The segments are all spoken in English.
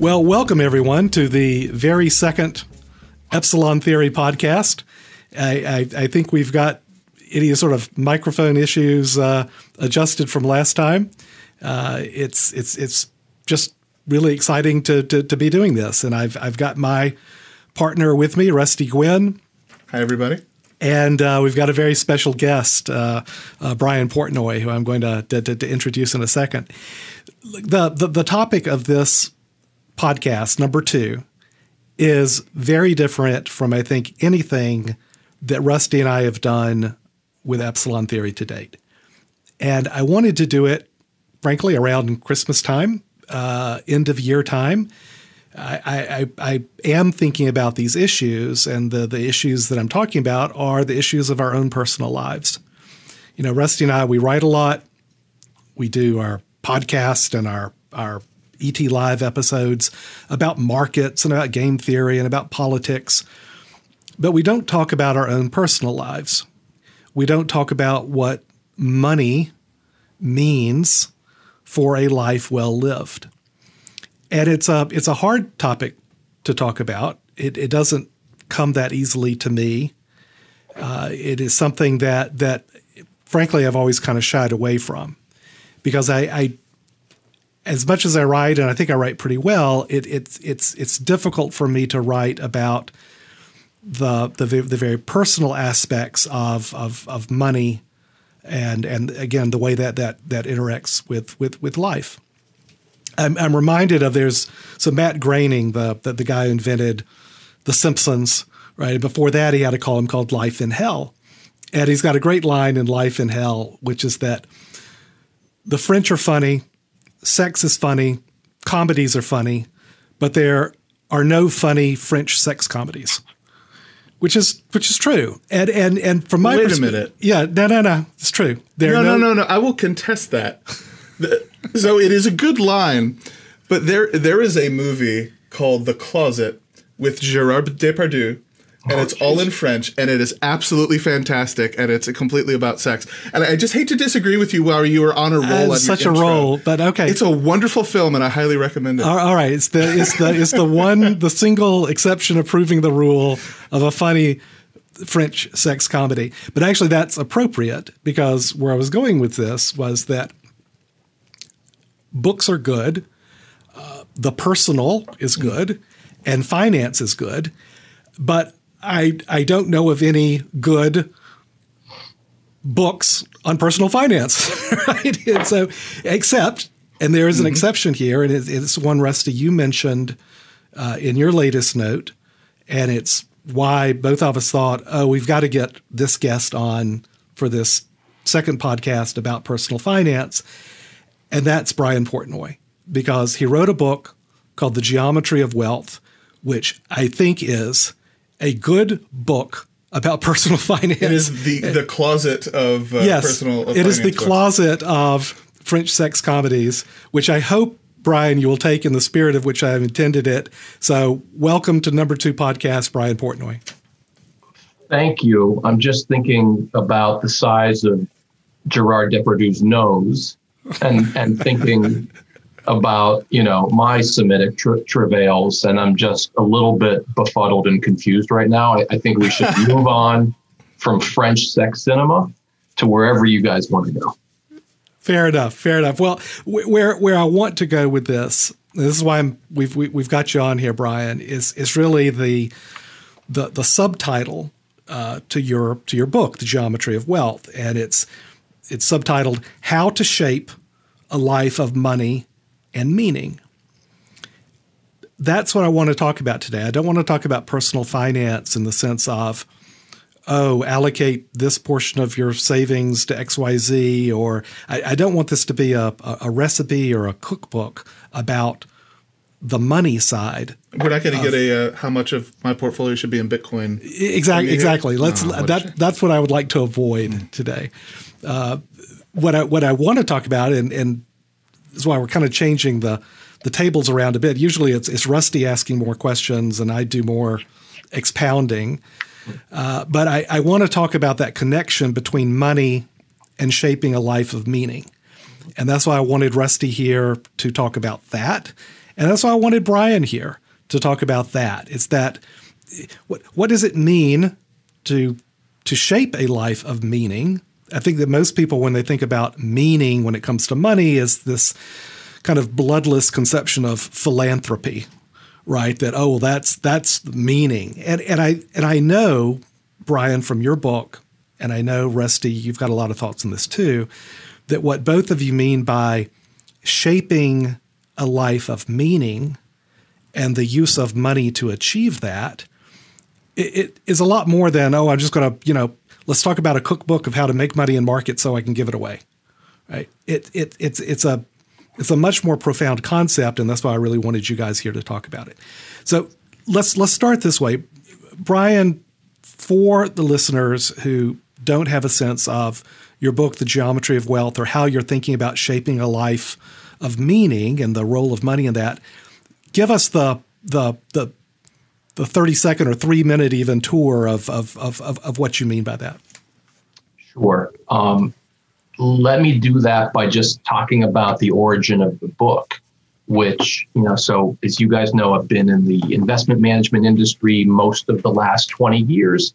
Well, welcome everyone to the very second Epsilon Theory podcast. I, I, I think we've got any sort of microphone issues uh, adjusted from last time. Uh, it's it's it's just really exciting to, to, to be doing this, and I've I've got my partner with me, Rusty Guinn. Hi, everybody. And uh, we've got a very special guest, uh, uh, Brian Portnoy, who I'm going to, to, to, introduce in a second. The, the, the topic of this podcast, number two, is very different from, I think, anything that Rusty and I have done with Epsilon Theory to date. And I wanted to do it, frankly, around Christmas time, uh, end of year time. I, I, I, am thinking about these issues, and the, the issues that I'm talking about are the issues of our own personal lives. You know, Rusty and I, we write a lot. We do our podcast and our, our ET Live episodes about markets and about game theory and about politics. But we don't talk about our own personal lives. We don't talk about what money means for a life well lived. And it's a it's a hard topic to talk about. It, it doesn't come that easily to me. Uh, it is something that that frankly I've always kind of shied away from because I, I as much as I write, and I think I write pretty well, it, it's it's it's difficult for me to write about the the, the very personal aspects of, of of money, and and again the way that that that interacts with with with life. I'm, I'm reminded of there's so Matt Groening, the, the the guy who invented The Simpsons, right? Before that, he had a column called Life in Hell, and he's got a great line in Life in Hell, which is that the French are funny sex is funny, comedies are funny, but there are no funny French sex comedies. Which is which is true, and and and from my wait a minute, yeah, no, no, no, it's true. There no, no, no, no, I will contest that. So it is a good line, but there there is a movie called The Closet with Gerard Depardieu and oh, it's geez. all in French, and it is absolutely fantastic, and it's completely about sex. And I just hate to disagree with you while you were on a roll. Uh, such a roll, but okay, it's a wonderful film, and I highly recommend it. all right, it's the it's the it's the one the single exception of proving the rule of a funny French sex comedy. But actually, that's appropriate because where I was going with this was that books are good, uh, the personal is good, and finance is good, but I I don't know of any good books on personal finance, right? And so, except, and there is an mm-hmm. exception here, and it's one, Rusty, you mentioned uh, in your latest note, and it's why both of us thought, oh, we've got to get this guest on for this second podcast about personal finance, and that's Brian Portnoy, because he wrote a book called The Geometry of Wealth, which I think is a good book about personal finance. It is the the closet of uh, yes, personal. Of it is the books. closet of French sex comedies, which I hope. Brian, you will take in the spirit of which I have intended it. So, welcome to number two podcast, Brian Portnoy. Thank you. I'm just thinking about the size of Gerard Depardieu's nose, and and thinking about you know my Semitic tra- travails, and I'm just a little bit befuddled and confused right now. I, I think we should move on from French sex cinema to wherever you guys want to go. Fair enough. Fair enough. Well, where where I want to go with this, this is why I'm, we've we, have we have got you on here, Brian. Is is really the the the subtitle uh, to your to your book, The Geometry of Wealth, and it's it's subtitled "How to Shape a Life of Money and meaning. That's what I want to talk about today. I don't want to talk about personal finance in the sense of, oh, allocate this portion of your savings to XYZ, or I, I don't want this to be a, a recipe or a cookbook about the money side. We're not going to get a uh, how much of my portfolio should be in Bitcoin. Exactly. Exactly. Let's no, that that's what I would like to avoid mm. today. Uh, what I what I want to talk about, and and is why we're kind of changing the the tables around a bit. Usually it's it's Rusty asking more questions and I do more expounding. Uh, but I, I want to talk about that connection between money and shaping a life of meaning. And that's why I wanted Rusty here to talk about that. And that's why I wanted Brian here to talk about that. It's that what what does it mean to to shape a life of meaning? I think that most people when they think about meaning when it comes to money is this kind of bloodless conception of philanthropy, right? That oh, well, that's that's meaning. And and I and I know Brian from your book and I know Rusty you've got a lot of thoughts on this too that what both of you mean by shaping a life of meaning and the use of money to achieve that it, it is a lot more than oh i'm just going to you know let's talk about a cookbook of how to make money in market so i can give it away. Right? It, it it's it's a it's a much more profound concept and that's why i really wanted you guys here to talk about it. So let's let's start this way. Brian for the listeners who don't have a sense of your book the geometry of wealth or how you're thinking about shaping a life of meaning and the role of money in that give us the the the the 30 second or three minute even tour of of of, of, what you mean by that. Sure. Um, let me do that by just talking about the origin of the book which you know so as you guys know i've been in the investment management industry most of the last 20 years.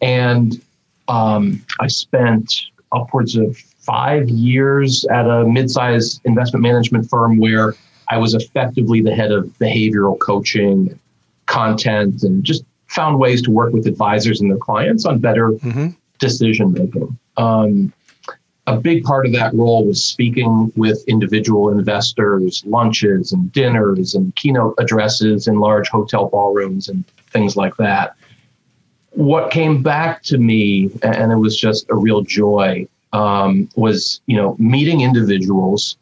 And um, i spent upwards of five years at a mid-sized investment management firm where I was effectively the head of behavioral coaching, content, and just found ways to work with advisors and their clients on better mm-hmm. decision making. Um, a big part of that role was speaking with individual investors, lunches and dinners and keynote addresses in large hotel ballrooms and things like that. What came back to me, and it was just a real joy, um, was you know meeting individuals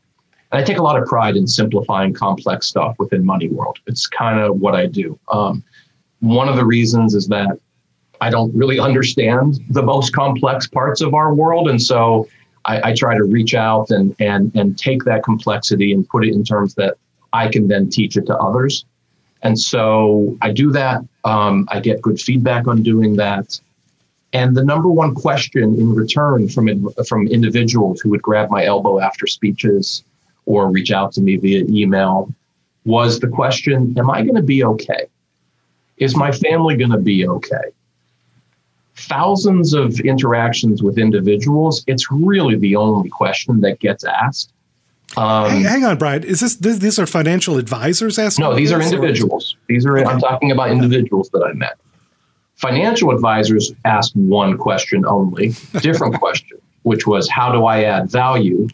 and I take a lot of pride in simplifying complex stuff within Money World. It's kind of what I do. Um, one of the reasons is that I don't really understand the most complex parts of our world, and so I, I try to reach out and and and take that complexity and put it in terms that I can then teach it to others. And so I do that. Um, I get good feedback on doing that. And the number one question in return from from individuals who would grab my elbow after speeches or reach out to me via email was the question Am I going to be okay? Is my family going to be okay? Thousands of interactions with individuals, it's really the only question that gets asked. Um, hang, hang, on, Brian. Is this, this, these are financial advisors asking? No, these are individuals. These are okay. I'm talking about individuals that I met. Financial advisors ask one question only, different question, which was how do I add value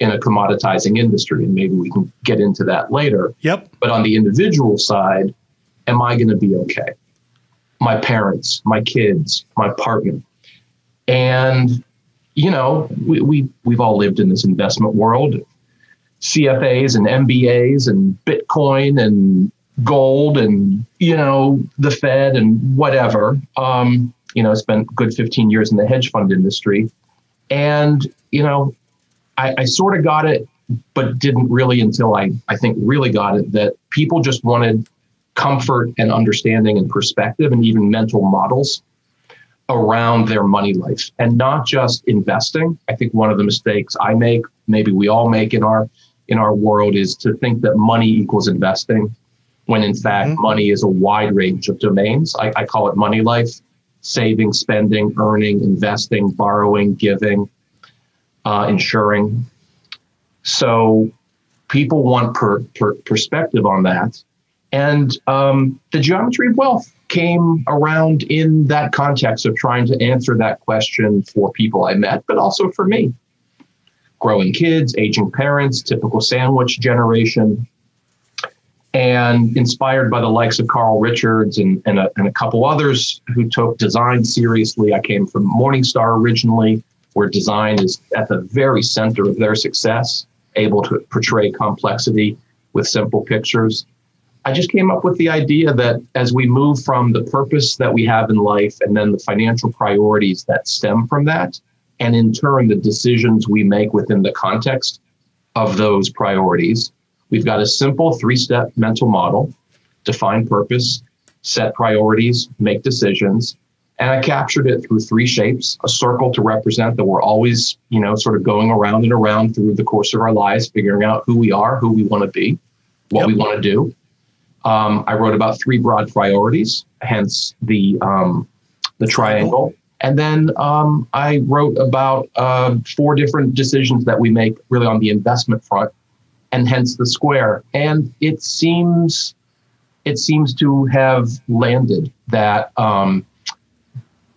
in a commoditizing industry. And maybe we can get into that later. Yep. But on the individual side, am I going to be okay? My parents, my kids, my partner. And, you know, we, we, we've all lived in this investment world CFAs and MBAs and Bitcoin and gold and, you know, the Fed and whatever. Um, you know, I spent good 15 years in the hedge fund industry. And, you know, I, I sort of got it, but didn't really until I, I think really got it that people just wanted comfort and understanding and perspective and even mental models around their money life and not just investing. I think one of the mistakes I make, maybe we all make in our in our world is to think that money equals investing when in fact mm-hmm. money is a wide range of domains. I, I call it money life, saving, spending, earning, investing, borrowing, giving, uh, insuring. So people want per, per perspective on that. And um, the geometry of wealth came around in that context of trying to answer that question for people I met, but also for me. Growing kids, aging parents, typical sandwich generation, and inspired by the likes of Carl Richards and, and, a, and a couple others who took design seriously. I came from Morningstar originally, where design is at the very center of their success, able to portray complexity with simple pictures. I just came up with the idea that as we move from the purpose that we have in life and then the financial priorities that stem from that, and in turn, the decisions we make within the context of those priorities, we've got a simple three step mental model define purpose, set priorities, make decisions. And I captured it through three shapes a circle to represent that we're always, you know, sort of going around and around through the course of our lives, figuring out who we are, who we want to be, what yep. we want to do. Um, I wrote about three broad priorities, hence the um, the triangle. And then um, I wrote about uh, four different decisions that we make really on the investment front, and hence the square. And it seems it seems to have landed that um,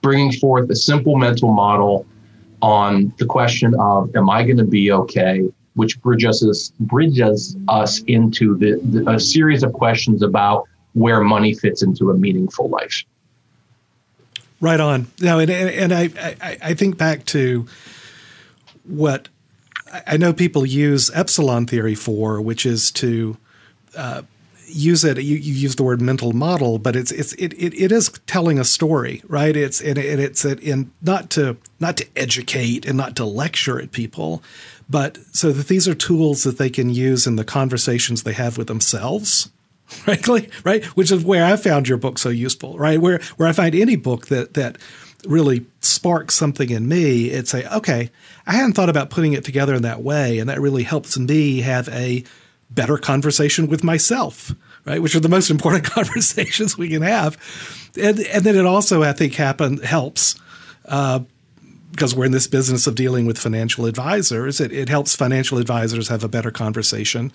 bringing forth a simple mental model on the question of am I going to be okay, which bridges us bridges us into the, the, a series of questions about where money fits into a meaningful life. Right on. Now, and, and I, I, I think back to what I know people use epsilon theory for, which is to uh, use it. You, you, use the word mental model, but it's it's it, it, it is telling a story, right? It's and, it, it's in not to not to educate and not to lecture at people, but so that these are tools that they can use in the conversations they have with themselves frankly, right? Which is where I found your book so useful, right? Where where I find any book that that really sparks something in me, it's a okay, I hadn't thought about putting it together in that way, and that really helps me have a better conversation with myself, right? Which are the most important conversations we can have, and and then it also I think happen helps. Uh, because we're in this business of dealing with financial advisors, it, it helps financial advisors have a better conversation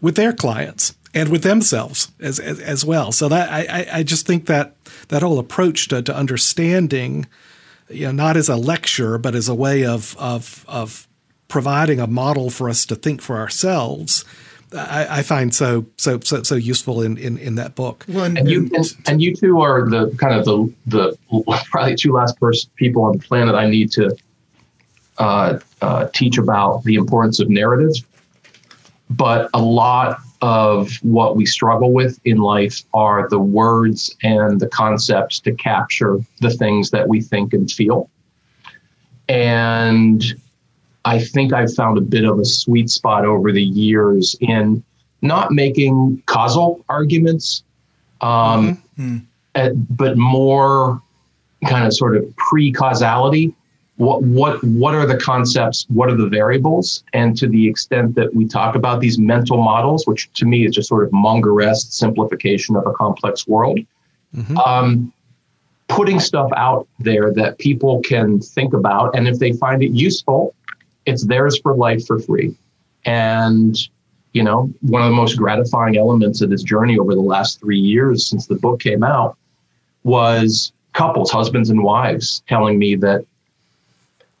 with their clients and with themselves as, as, as well. So that I, I just think that that whole approach to, to understanding, you know, not as a lecture, but as a way of of of providing a model for us to think for ourselves. I, I find so so so so useful in in, in that book. Well, and, and you and, and, you two are the kind of the the probably two last person people on the planet I need to uh, uh, teach about the importance of narrative. But a lot of what we struggle with in life are the words and the concepts to capture the things that we think and feel. And I think I've found a bit of a sweet spot over the years in not making causal arguments, um, mm-hmm. at, but more kind of sort of pre causality what what what are the concepts? What are the variables? And to the extent that we talk about these mental models which to me is just sort of Mungeresque simplification of a complex world mm-hmm. um, putting stuff out there that people can think about. And if they find it useful it's theirs for life for free and you know one of the most gratifying elements of this journey over the last three years since the book came out was couples husbands and wives telling me that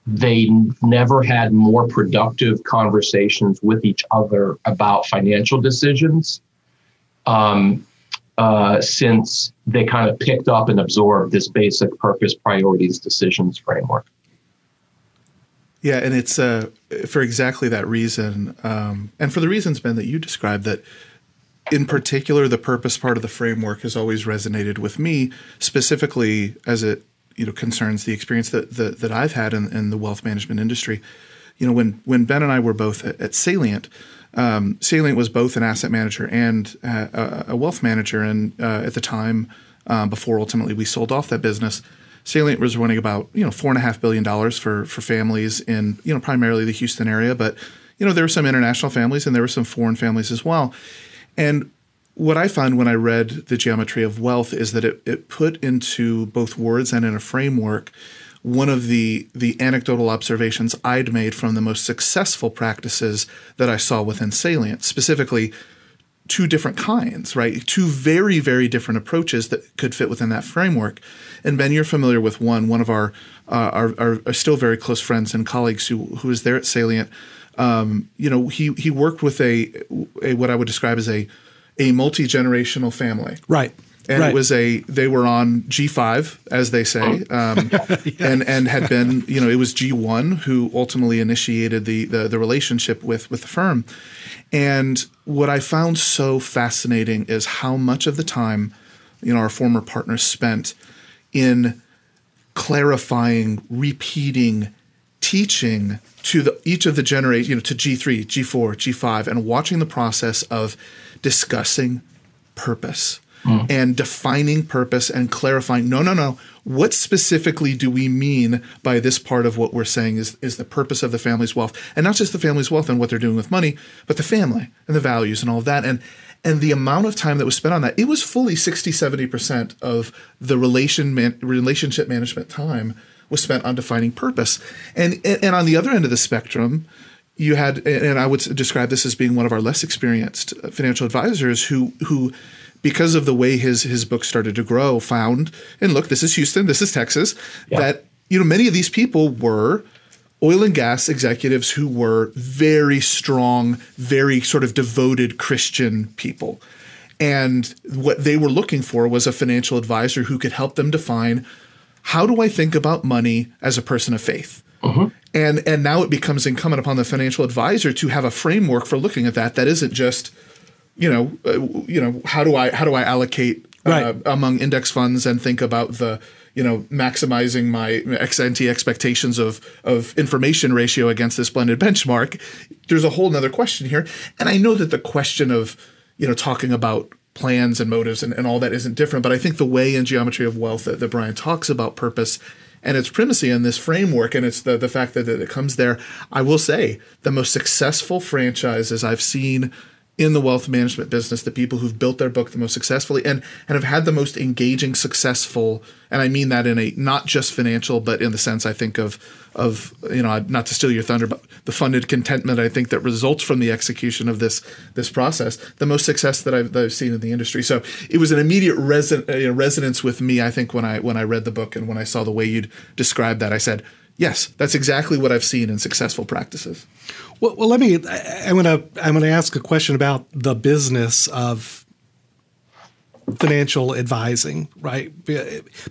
they never had more productive conversations with each other about financial decisions um, uh, since they kind of picked up and absorbed this basic purpose, priorities, decisions framework. Yeah, and it's uh, for exactly that reason, um, and for the reasons Ben that you described that. In particular, the purpose part of the framework has always resonated with me, specifically as it you know concerns the experience that that, that I've had in, in, the wealth management industry. You know, when when Ben and I were both at, at Salient, um, Salient was both an asset manager and uh, a wealth manager, and uh, at the time, um, before ultimately we sold off that business, Salient was running about you know four and a half billion dollars for for families in you know primarily the Houston area, but you know there were some international families and there were some foreign families as well, and what I found when I read The Geometry of Wealth is that it, it put into both words and in a framework one of the the anecdotal observations I'd made from the most successful practices that I saw within Salient, specifically two different kinds, right? Two very, very different approaches that could fit within that framework. And Ben, you're familiar with one. One of our uh, our, our, our, still very close friends and colleagues who who is there at Salient. Um, you know, he he worked with a, a what I would describe as a a multi generational family. Right. And right. it was a they were on G five as they say, um, yeah. and and had been you know it was G one who ultimately initiated the, the the relationship with with the firm, and what I found so fascinating is how much of the time, you know, our former partners spent in clarifying, repeating, teaching to the, each of the generate, you know, to G3, G4, G5, and watching the process of discussing purpose, mm. and defining purpose and clarifying no, no, no. What specifically do we mean by this part of what we're saying is, is the purpose of the family's wealth? And not just the family's wealth and what they're doing with money, but the family and the values and all of that. And and the amount of time that was spent on that, it was fully 60, 70% of the relation man, relationship management time was spent on defining purpose. And, and, and on the other end of the spectrum, you had, and I would describe this as being one of our less experienced financial advisors who who because of the way his his book started to grow, found and look, this is Houston, this is Texas, yeah. that you know many of these people were oil and gas executives who were very strong, very sort of devoted Christian people. And what they were looking for was a financial advisor who could help them define how do I think about money as a person of faith? Mm-hmm. And and now it becomes incumbent upon the financial advisor to have a framework for looking at that that isn't just you know uh, you know how do I how do I allocate uh, right. among index funds and think about the you know maximizing my ex ante expectations of of information ratio against this blended benchmark there's a whole nother question here and i know that the question of you know talking about plans and motives and, and all that isn't different but i think the way in geometry of wealth that, that brian talks about purpose and its primacy in this framework and it's the, the fact that, that it comes there i will say the most successful franchises i've seen in the wealth management business, the people who've built their book the most successfully and, and have had the most engaging, successful, and I mean that in a not just financial, but in the sense I think of of you know not to steal your thunder, but the funded contentment I think that results from the execution of this this process, the most success that I've, that I've seen in the industry. So it was an immediate reson, resonance with me. I think when I when I read the book and when I saw the way you'd described that, I said, yes, that's exactly what I've seen in successful practices. Well, well let me. I'm gonna I'm gonna ask a question about the business of financial advising, right?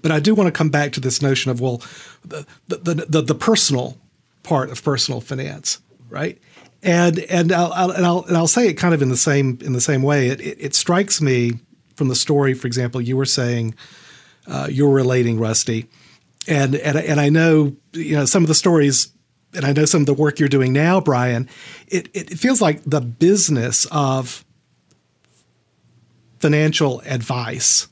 But I do want to come back to this notion of well, the the the, the personal part of personal finance, right? And and I'll, I'll, and I'll and I'll say it kind of in the same in the same way. It it, it strikes me from the story, for example, you were saying uh, you were relating, Rusty, and and and I know you know some of the stories and I know some of the work you're doing now, Brian, it, it feels like the business of financial advice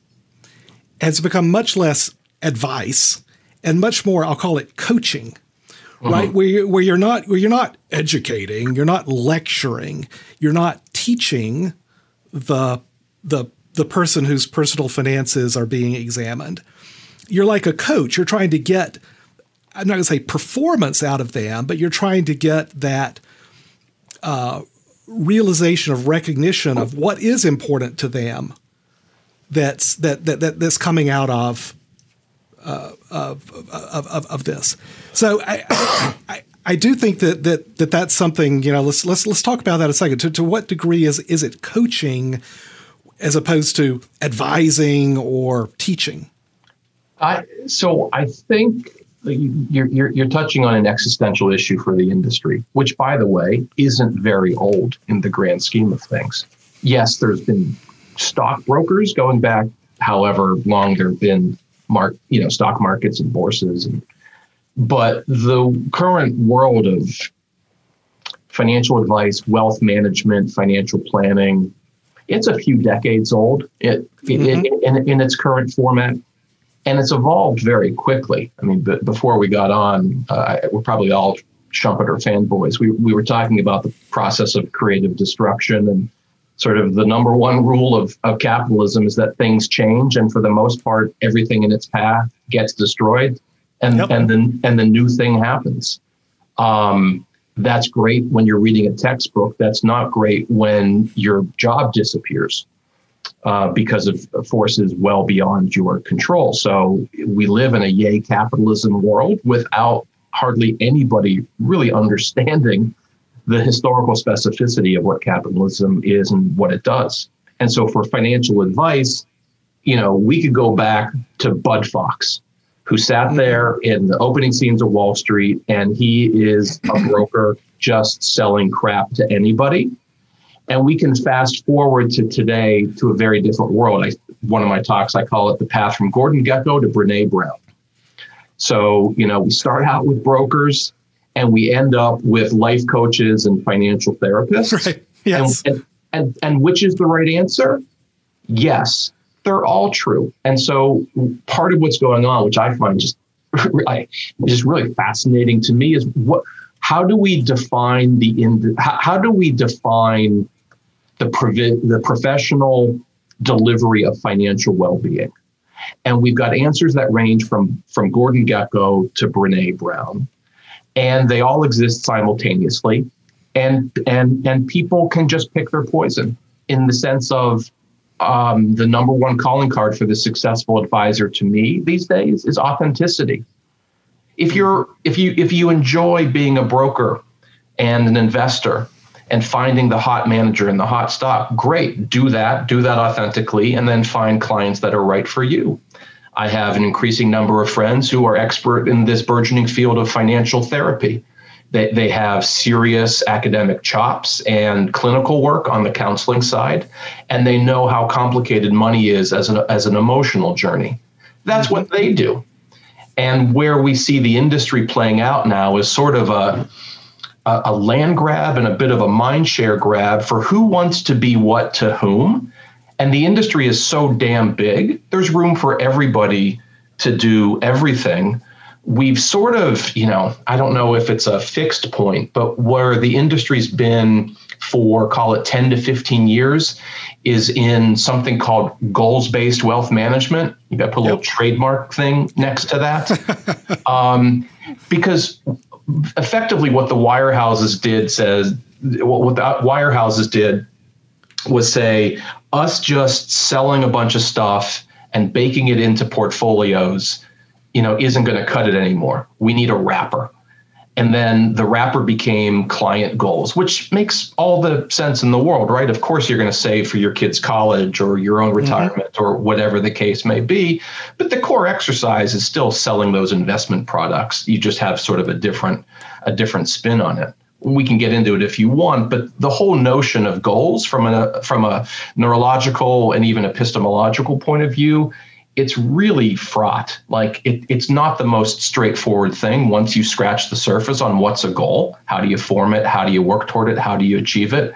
has become much less advice and much more, I'll call it coaching, mm-hmm. right? Where, you, where you're not where you're not educating, you're not lecturing, you're not teaching the the the person whose personal finances are being examined. You're like a coach. You're trying to get I'm not going to say performance out of them, but you're trying to get that uh, realization of recognition of what is important to them. That's that that, that that's coming out of, uh, of, of, of of this. So I, I I do think that that that that's something you know. Let's let's let's talk about that a second. To to what degree is is it coaching as opposed to advising or teaching? I so I think you're, you're, you're touching on an existential issue for the industry, which, by the way, isn't very old in the grand scheme of things. Yes, there's been stockbrokers going back however long there have been mark, you know, stock markets and bourses, and, but the current world of financial advice, wealth management, financial planning, it's a few decades old it, mm-hmm. it, in, in its current format and it's evolved very quickly. I mean, b- before we got on, uh, we're probably all Schumpeter fanboys. We we were talking about the process of creative destruction and sort of the number one rule of, of capitalism is that things change, and for the most part, everything in its path gets destroyed, and yep. and then and the new thing happens. Um, that's great when you're reading a textbook. That's not great when your job disappears uh, because of forces well beyond your control. So we live in a yay capitalism world without hardly anybody really understanding the historical specificity of what capitalism is and what it does. And so for financial advice, you know, we could go back to Bud Fox, who sat mm-hmm. there in the opening scenes of Wall Street, and he is a broker just selling crap to anybody. And we can fast forward to today to a very different world. I, one of my talks, I call it the path from Gordon Gekko to Brene Brown. So, you know, we start out with brokers and we end up with life coaches and financial therapists. Right. Yes. And, and, and, and which is the right answer? Yes. they're all true. And so part of what's going on, which I find just just really fascinating to me, is what how do we define the how do we define the provi- the professional delivery of financial well-being? And we've got answers that range from from Gordon Gekko to Brene Brown, and they all exist simultaneously. And and and people can just pick their poison in the sense of um, the number one calling card for the successful advisor to me these days is authenticity. If you're if you if you enjoy being a broker and an investor and finding the hot manager and the hot stock, great. Do that, do that authentically, and then find clients that are right for you. I have an increasing number of friends who are expert in this burgeoning field of financial therapy. They, they have serious academic chops and clinical work on the counseling side, and they know how complicated money is as an, as an emotional journey. That's what they do. And where we see the industry playing out now is sort of a, a, a land grab and a bit of a mind share grab for who wants to be what to whom. And the industry is so damn big, there's room for everybody to do everything we've sort of, you know, I don't know if it's a fixed point, but where the industry's been for call it 10 to 15 years is in something called goals based wealth management. You got to put a yep. little trademark thing next to that. um, because effectively, what the wirehouses did says, what the wirehouses did was say, us just selling a bunch of stuff and baking it into portfolios you know, isn't going to cut it anymore. We need a wrapper. And then the wrapper became client goals, which makes all the sense in the world, right? Of course, you're going to save for your kids' college or your own mm-hmm. retirement mm-hmm. or whatever the case may be. But the core exercise is still selling those investment products. You just have sort of a different, a different spin on it we can get into it if you want, but the whole notion of goals from a from a neurological and even epistemological point of view it's really fraught. Like it, it's not the most straightforward thing once you scratch the surface on what's a goal. How do you form it? How do you work toward it? How do you achieve it?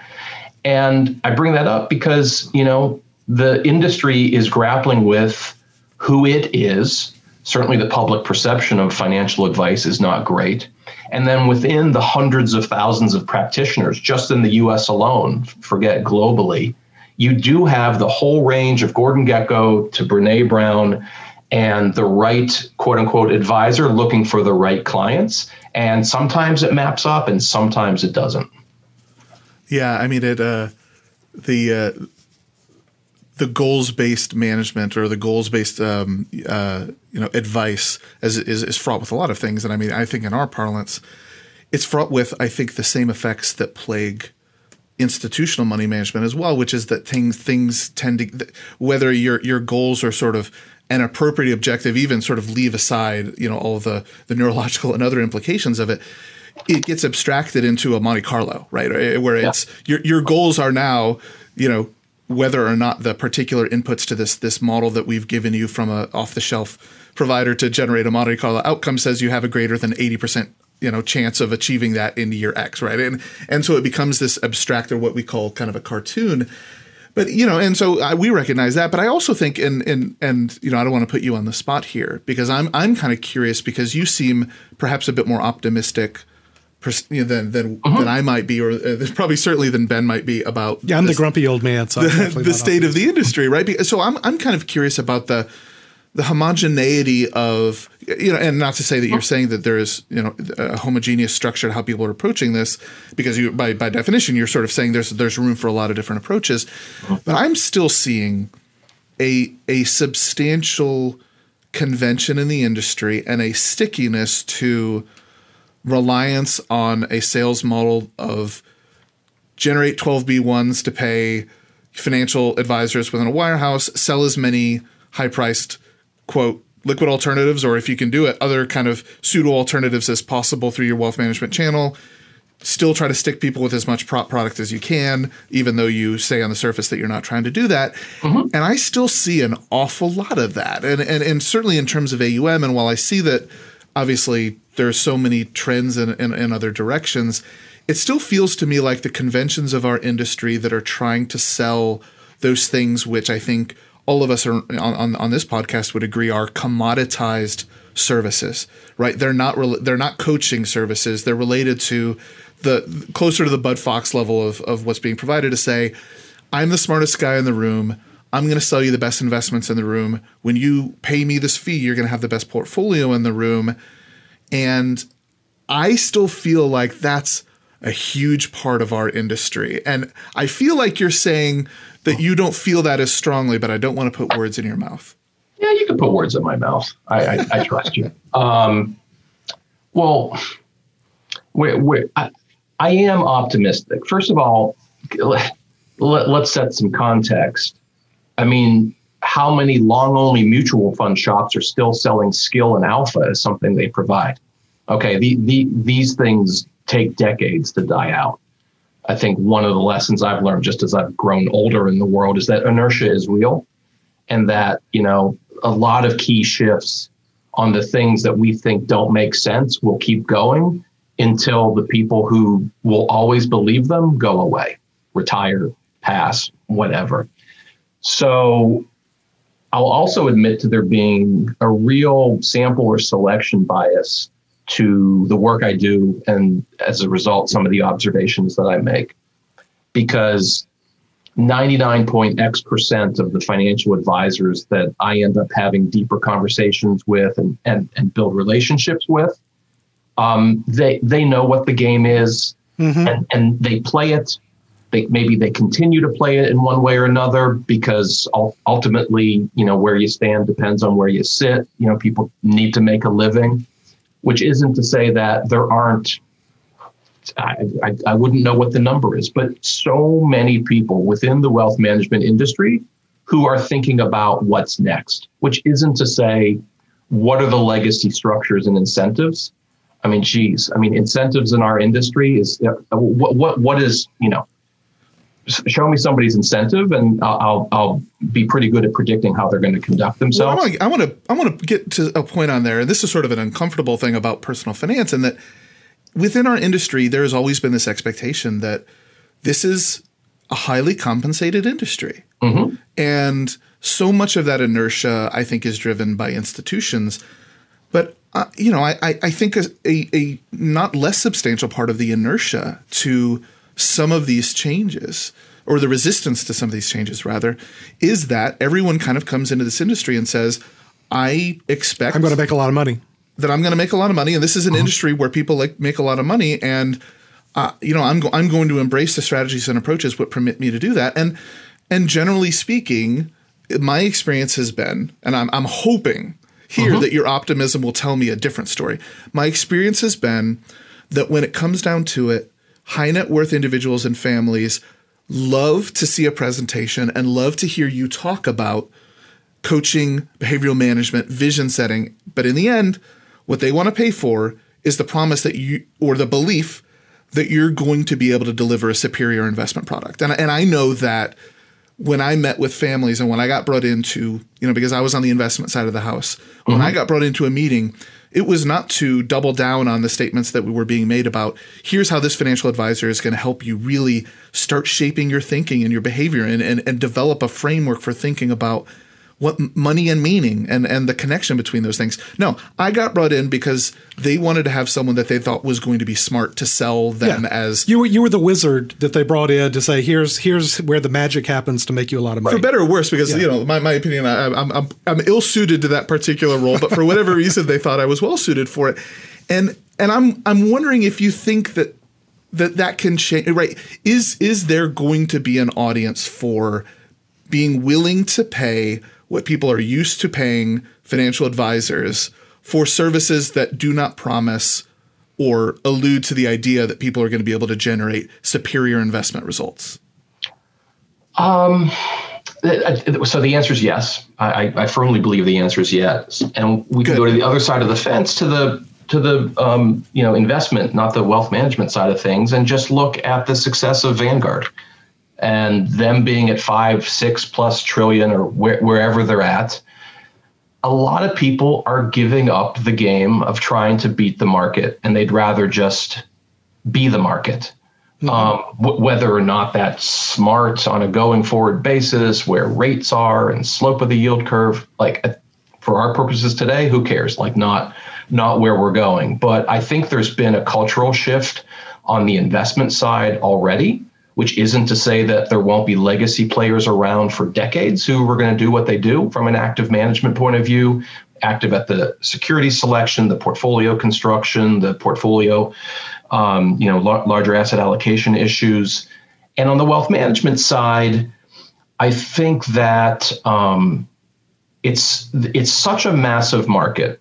And I bring that up because, you know, the industry is grappling with who it is. Certainly the public perception of financial advice is not great. And then within the hundreds of thousands of practitioners, just in the US alone, forget globally, you do have the whole range of Gordon Gekko to Brene Brown and the right quote unquote advisor looking for the right clients. And sometimes it maps up and sometimes it doesn't. Yeah, I mean it uh the uh the goals based management or the goals based um, uh, you know advice as is, is fraught with a lot of things, and I mean I think in our parlance, it's fraught with I think the same effects that plague institutional money management as well, which is that things things tend to whether your your goals are sort of an appropriate objective, even sort of leave aside you know all the the neurological and other implications of it. It gets abstracted into a Monte Carlo, right? Eh, where it's yeah. your your goals are now, you know, whether or not the particular inputs to this this model that we've given you from a off the shelf provider to generate a Monte Carlo outcome says you have a greater than 80% you know chance of achieving that in year X, right? And and so it becomes this abstract or what we call kind of a cartoon. But you know, and so I, we recognize that. But I also think, and and and you know, I don't want to put you on the spot here because I'm I'm kind of curious because you seem perhaps a bit more optimistic you know, than than, uh-huh. than I might be, or uh, probably certainly than Ben might be about. Yeah, I'm this, the grumpy old man. So the, the state of the industry, right? So I'm I'm kind of curious about the the homogeneity of you know and not to say that you're saying that there is you know a homogeneous structure to how people are approaching this because you by by definition you're sort of saying there's there's room for a lot of different approaches. But i'm still seeing a a substantial convention in the industry and a stickiness to reliance on a sales model of generate 12b1s to pay financial advisors within a wirehouse sell as many high priced quote liquid alternatives or if you can do it other kind of pseudo alternatives as possible through your wealth management channel. Still try to stick people with as much prop product as you can even though you say on the surface that you're not trying to do that. Mm-hmm. and i still see an awful lot of that. And, and and certainly in terms of aum and while i see that obviously there's so many trends in, in, in other directions it still feels to me like the conventions of our industry that are trying to sell those things which i think all of us are on, on, on this podcast would agree are commoditized services, right? They're not re- they're not coaching services. They're related to the closer to the Bud Fox level of, of what's being provided to say, I'm the smartest guy in the room. I'm going to sell you the best investments in the room. When you pay me this fee, you're going to have the best portfolio in the room. And I still feel like that's a huge part of our industry. And I feel like you're saying that you don't feel that as strongly, but I don't want to put words in your mouth. Yeah, you can put words in my mouth. I, I, I trust you. Um, well, we're, we're, I, I am optimistic. First of all, let, let's set some context. I mean, how many long only mutual fund shops are still selling skill and alpha as something they provide? Okay, the, the, these things take decades to die out. I think one of the lessons I've learned just as I've grown older in the world is that inertia is real and that, you know, a lot of key shifts on the things that we think don't make sense will keep going until the people who will always believe them go away, retire, pass, whatever. So I'll also admit to there being a real sample or selection bias to the work I do, and as a result, some of the observations that I make. Because 99 point X percent of the financial advisors that I end up having deeper conversations with and, and, and build relationships with, um, they, they know what the game is mm-hmm. and, and they play it. They, maybe they continue to play it in one way or another because ultimately, you know, where you stand depends on where you sit. You know, people need to make a living which isn't to say that there aren't I, I, I, wouldn't know what the number is, but so many people within the wealth management industry who are thinking about what's next, which isn't to say what are the legacy structures and incentives. I mean, geez, I mean, incentives in our industry is uh, what, what, what is, you know, show me somebody's incentive and I'll, I'll, I'll be pretty good at predicting how they're going to conduct themselves. Well, I want to I want to get to a point on there, and this is sort of an uncomfortable thing about personal finance, and that within our industry, there has always been this expectation that this is a highly compensated industry, mm-hmm. and so much of that inertia, I think, is driven by institutions. But uh, you know, I I think a, a, a not less substantial part of the inertia to some of these changes or the resistance to some of these changes rather is that everyone kind of comes into this industry and says i expect i'm going to make a lot of money that i'm going to make a lot of money and this is an uh-huh. industry where people like make a lot of money and uh, you know I'm, go- I'm going to embrace the strategies and approaches what permit me to do that and and generally speaking my experience has been and i'm, I'm hoping here uh-huh. that your optimism will tell me a different story my experience has been that when it comes down to it high net worth individuals and families love to see a presentation and love to hear you talk about coaching, behavioral management, vision setting. But in the end, what they want to pay for is the promise that you, or the belief that you're going to be able to deliver a superior investment product. And, and I know that when I met with families and when I got brought into, you know, because I was on the investment side of the house, mm-hmm. when I got brought into a meeting, it was not to double down on the statements that we were being made about here's how this financial advisor is going to help you really start shaping your thinking and your behavior and, and, and develop a framework for thinking about what money and meaning and, and the connection between those things. No, I got brought in because they wanted to have someone that they thought was going to be smart to sell them yeah. as you were you were the wizard that they brought in to say here's here's where the magic happens to make you a lot of money. For better or worse, because yeah. you know my, my opinion, I, am I'm I'm ill suited to that particular role, but for whatever reason they thought I was well suited for it, and and I'm I'm wondering if you think that that that can change. Right? Is is there going to be an audience for being willing to pay? What people are used to paying financial advisors for services that do not promise or allude to the idea that people are going to be able to generate superior investment results? Um, so the answer is yes. I, I firmly believe the answer is yes. And we can Good. go to the other side of the fence to the to the um, you know investment, not the wealth management side of things, and just look at the success of Vanguard and them being at five, six plus trillion or where, wherever they're at, a lot of people are giving up the game of trying to beat the market and they'd rather just be the market. Mm-hmm. Um, w- whether or not that's smart on a going forward basis, where rates are and slope of the yield curve, like uh, for our purposes today, who cares? Like not not where we're going. But I think there's been a cultural shift on the investment side already, which isn't to say that there won't be legacy players around for decades who are going to do what they do from an active management point of view, active at the security selection, the portfolio construction, the portfolio, um, you know, larger asset allocation issues. And on the wealth management side, I think that um, it's it's such a massive market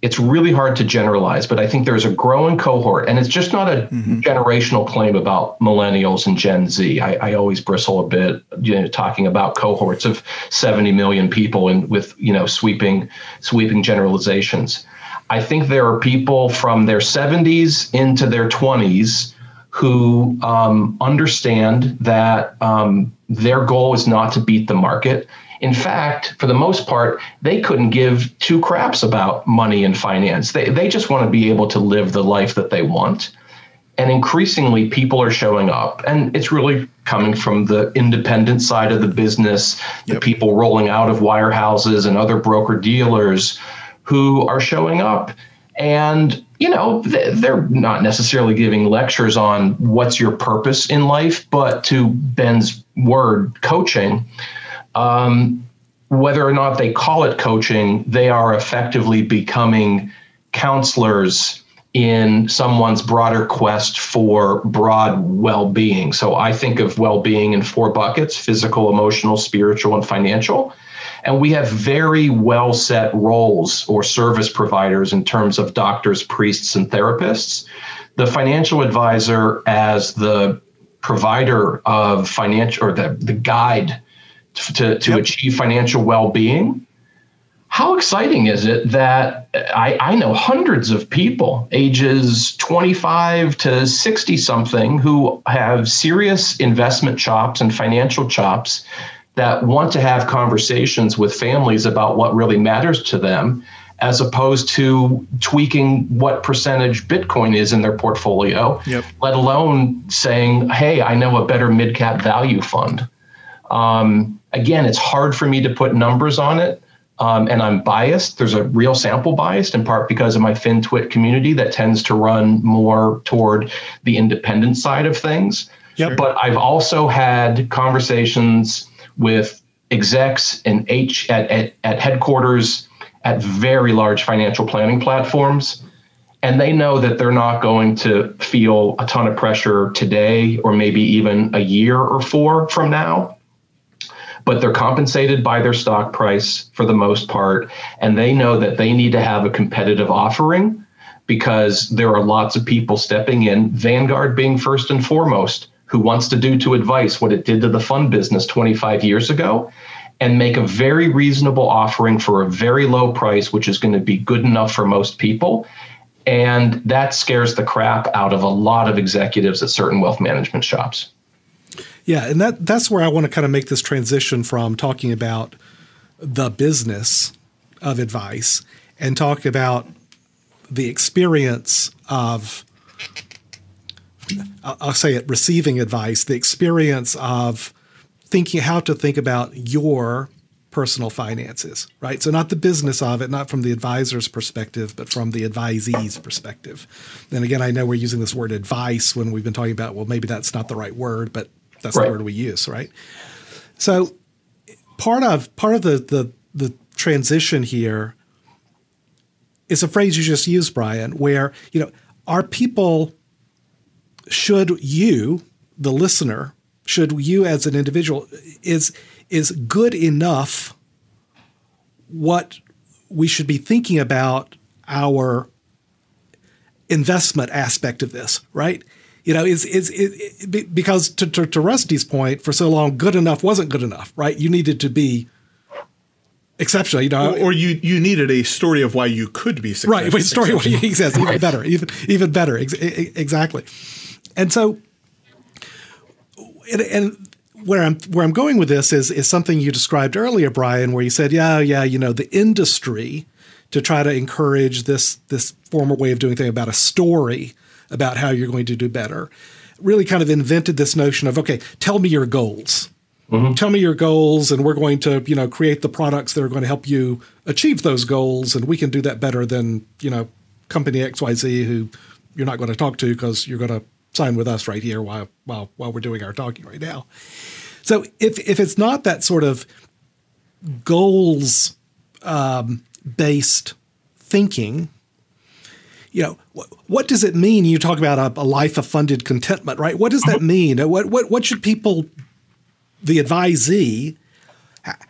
it's really hard to generalize, but I think there's a growing cohort, and it's just not a mm-hmm. generational claim about millennials and Gen Z. I, I, always bristle a bit, you know, talking about cohorts of 70 million people and with you know sweeping sweeping generalizations. I think there are people from their 70s into their 20s who um, understand that um, their goal is not to beat the market in fact, for the most part, they couldn't give two craps about money and finance. They, they just want to be able to live the life that they want. And increasingly, people are showing up. And it's really coming from the independent side of the business, yep. the people rolling out of wirehouses and other broker dealers who are showing up. And, you know, they're not necessarily giving lectures on what's your purpose in life, but to Ben's word, coaching um, whether or not they call it coaching, they are effectively becoming counselors in someone's broader quest for broad well being. So I think of well being in four buckets physical, emotional, spiritual, and financial. And we have very well set roles or service providers in terms of doctors, priests, and therapists. The financial advisor, as the provider of financial or the, the guide to, to yep. achieve financial well-being how exciting is it that I, I know hundreds of people ages 25 to 60 something who have serious investment chops and financial chops that want to have conversations with families about what really matters to them as opposed to tweaking what percentage bitcoin is in their portfolio yep. let alone saying hey i know a better mid cap value fund um, again, it's hard for me to put numbers on it. Um, and I'm biased. There's a real sample bias in part because of my FinTwit community that tends to run more toward the independent side of things. Yep. But I've also had conversations with execs and H at, at, at headquarters at very large financial planning platforms. And they know that they're not going to feel a ton of pressure today or maybe even a year or four from now but they're compensated by their stock price for the most part. And they know that they need to have a competitive offering because there are lots of people stepping in, Vanguard being first and foremost, who wants to do to advice what it did to the fund business 25 years ago and make a very reasonable offering for a very low price, which is going to be good enough for most people. And that scares the crap out of a lot of executives at certain wealth management shops. Yeah, and that that's where I want to kind of make this transition from talking about the business of advice and talk about the experience of I'll say it receiving advice, the experience of thinking how to think about your personal finances, right? So not the business of it, not from the advisor's perspective, but from the advisee's perspective. And again, I know we're using this word advice when we've been talking about, well, maybe that's not the right word, but that's right. the word we use, right? So part of part of the the the transition here is a phrase you just used, Brian, where you know are people should you the listener should you as an individual is is good enough what we should be thinking about our investment aspect of this, right? You know, is is, is because to, to, to Rusty's point, for so long, good enough wasn't good enough, right? You needed to be exceptional, you know, or, or you you needed a story of why you could be successful. right. A story why you exist, even better, even even better, ex- exactly. And so, and, and where I'm where I'm going with this is is something you described earlier, Brian, where you said, yeah, yeah, you know, the industry to try to encourage this this former way of doing things about a story about how you're going to do better. really kind of invented this notion of okay, tell me your goals. Mm-hmm. Tell me your goals, and we're going to, you know, create the products that are going to help you achieve those goals, and we can do that better than, you know, company XYZ who you're not going to talk to because you're going to sign with us right here while while while we're doing our talking right now. So if if it's not that sort of goals um, based thinking, you know, what, what does it mean? You talk about a, a, life of funded contentment, right? What does that mean? What what what should people, the advisee,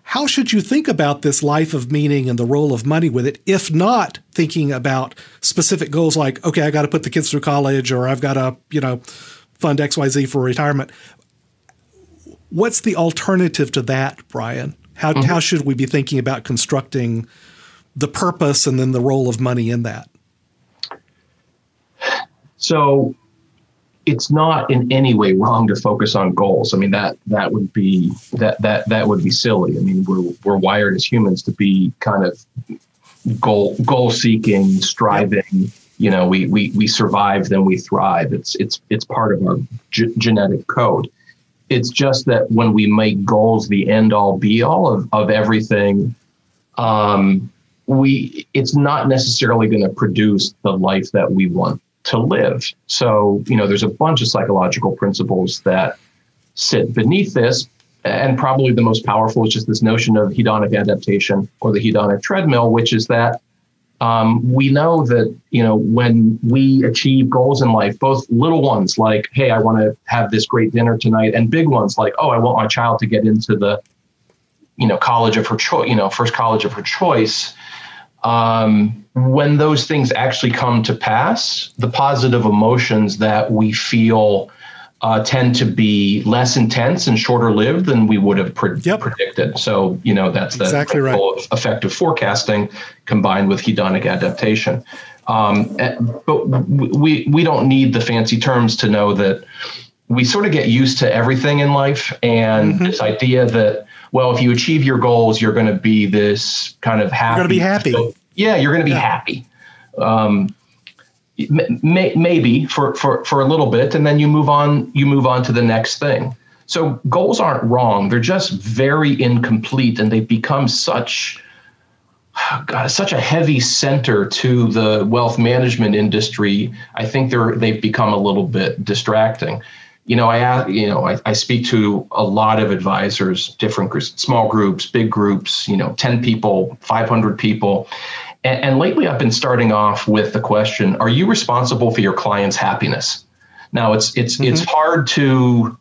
how should you think about this life of meaning and the role of money with it, if not thinking about specific goals like, okay, I got to put the kids through college or I've got to, you know, fund XYZ for retirement? What's the alternative to that, Brian? How, mm-hmm. how should we be thinking about constructing the purpose and then the role of money in that? So it's not in any way wrong to focus on goals. I mean that that would be that that that would be silly. I mean we're we're wired as humans to be kind of goal goal seeking, striving. You know, we we we survive, then we thrive. It's it's it's part of our g- genetic code. It's just that when we make goals the end all be all of of everything, um, we it's not necessarily going to produce the life that we want to live. So, you know, there's a bunch of psychological principles that sit beneath this. And probably the most powerful is just this notion of hedonic adaptation or the hedonic treadmill, which is that um, we know that, you know, when we achieve goals in life, both little ones like, hey, I want to have this great dinner tonight, and big ones like, oh, I want my child to get into the, you know, college of her choice, you know, first college of her choice um, when those things actually come to pass, the positive emotions that we feel uh, tend to be less intense and shorter lived than we would have pre- yep. predicted. So, you know, that's the exactly right. of effective forecasting combined with hedonic adaptation. Um, eh, but we, we don't need the fancy terms to know that we sort of get used to everything in life. And mm-hmm. this idea that well, if you achieve your goals, you're going to be this kind of happy. You're going to be happy. So, yeah, you're going to be yeah. happy. Um, may, maybe for, for, for a little bit, and then you move on. You move on to the next thing. So goals aren't wrong; they're just very incomplete, and they've become such. God, such a heavy center to the wealth management industry. I think they're they've become a little bit distracting you know, I you know, I, I speak to a lot of advisors, different groups, small groups, big groups, you know, 10 people, 500 people. And, and lately I've been starting off with the question, are you responsible for your client's happiness? Now it's, it's, mm-hmm. it's hard to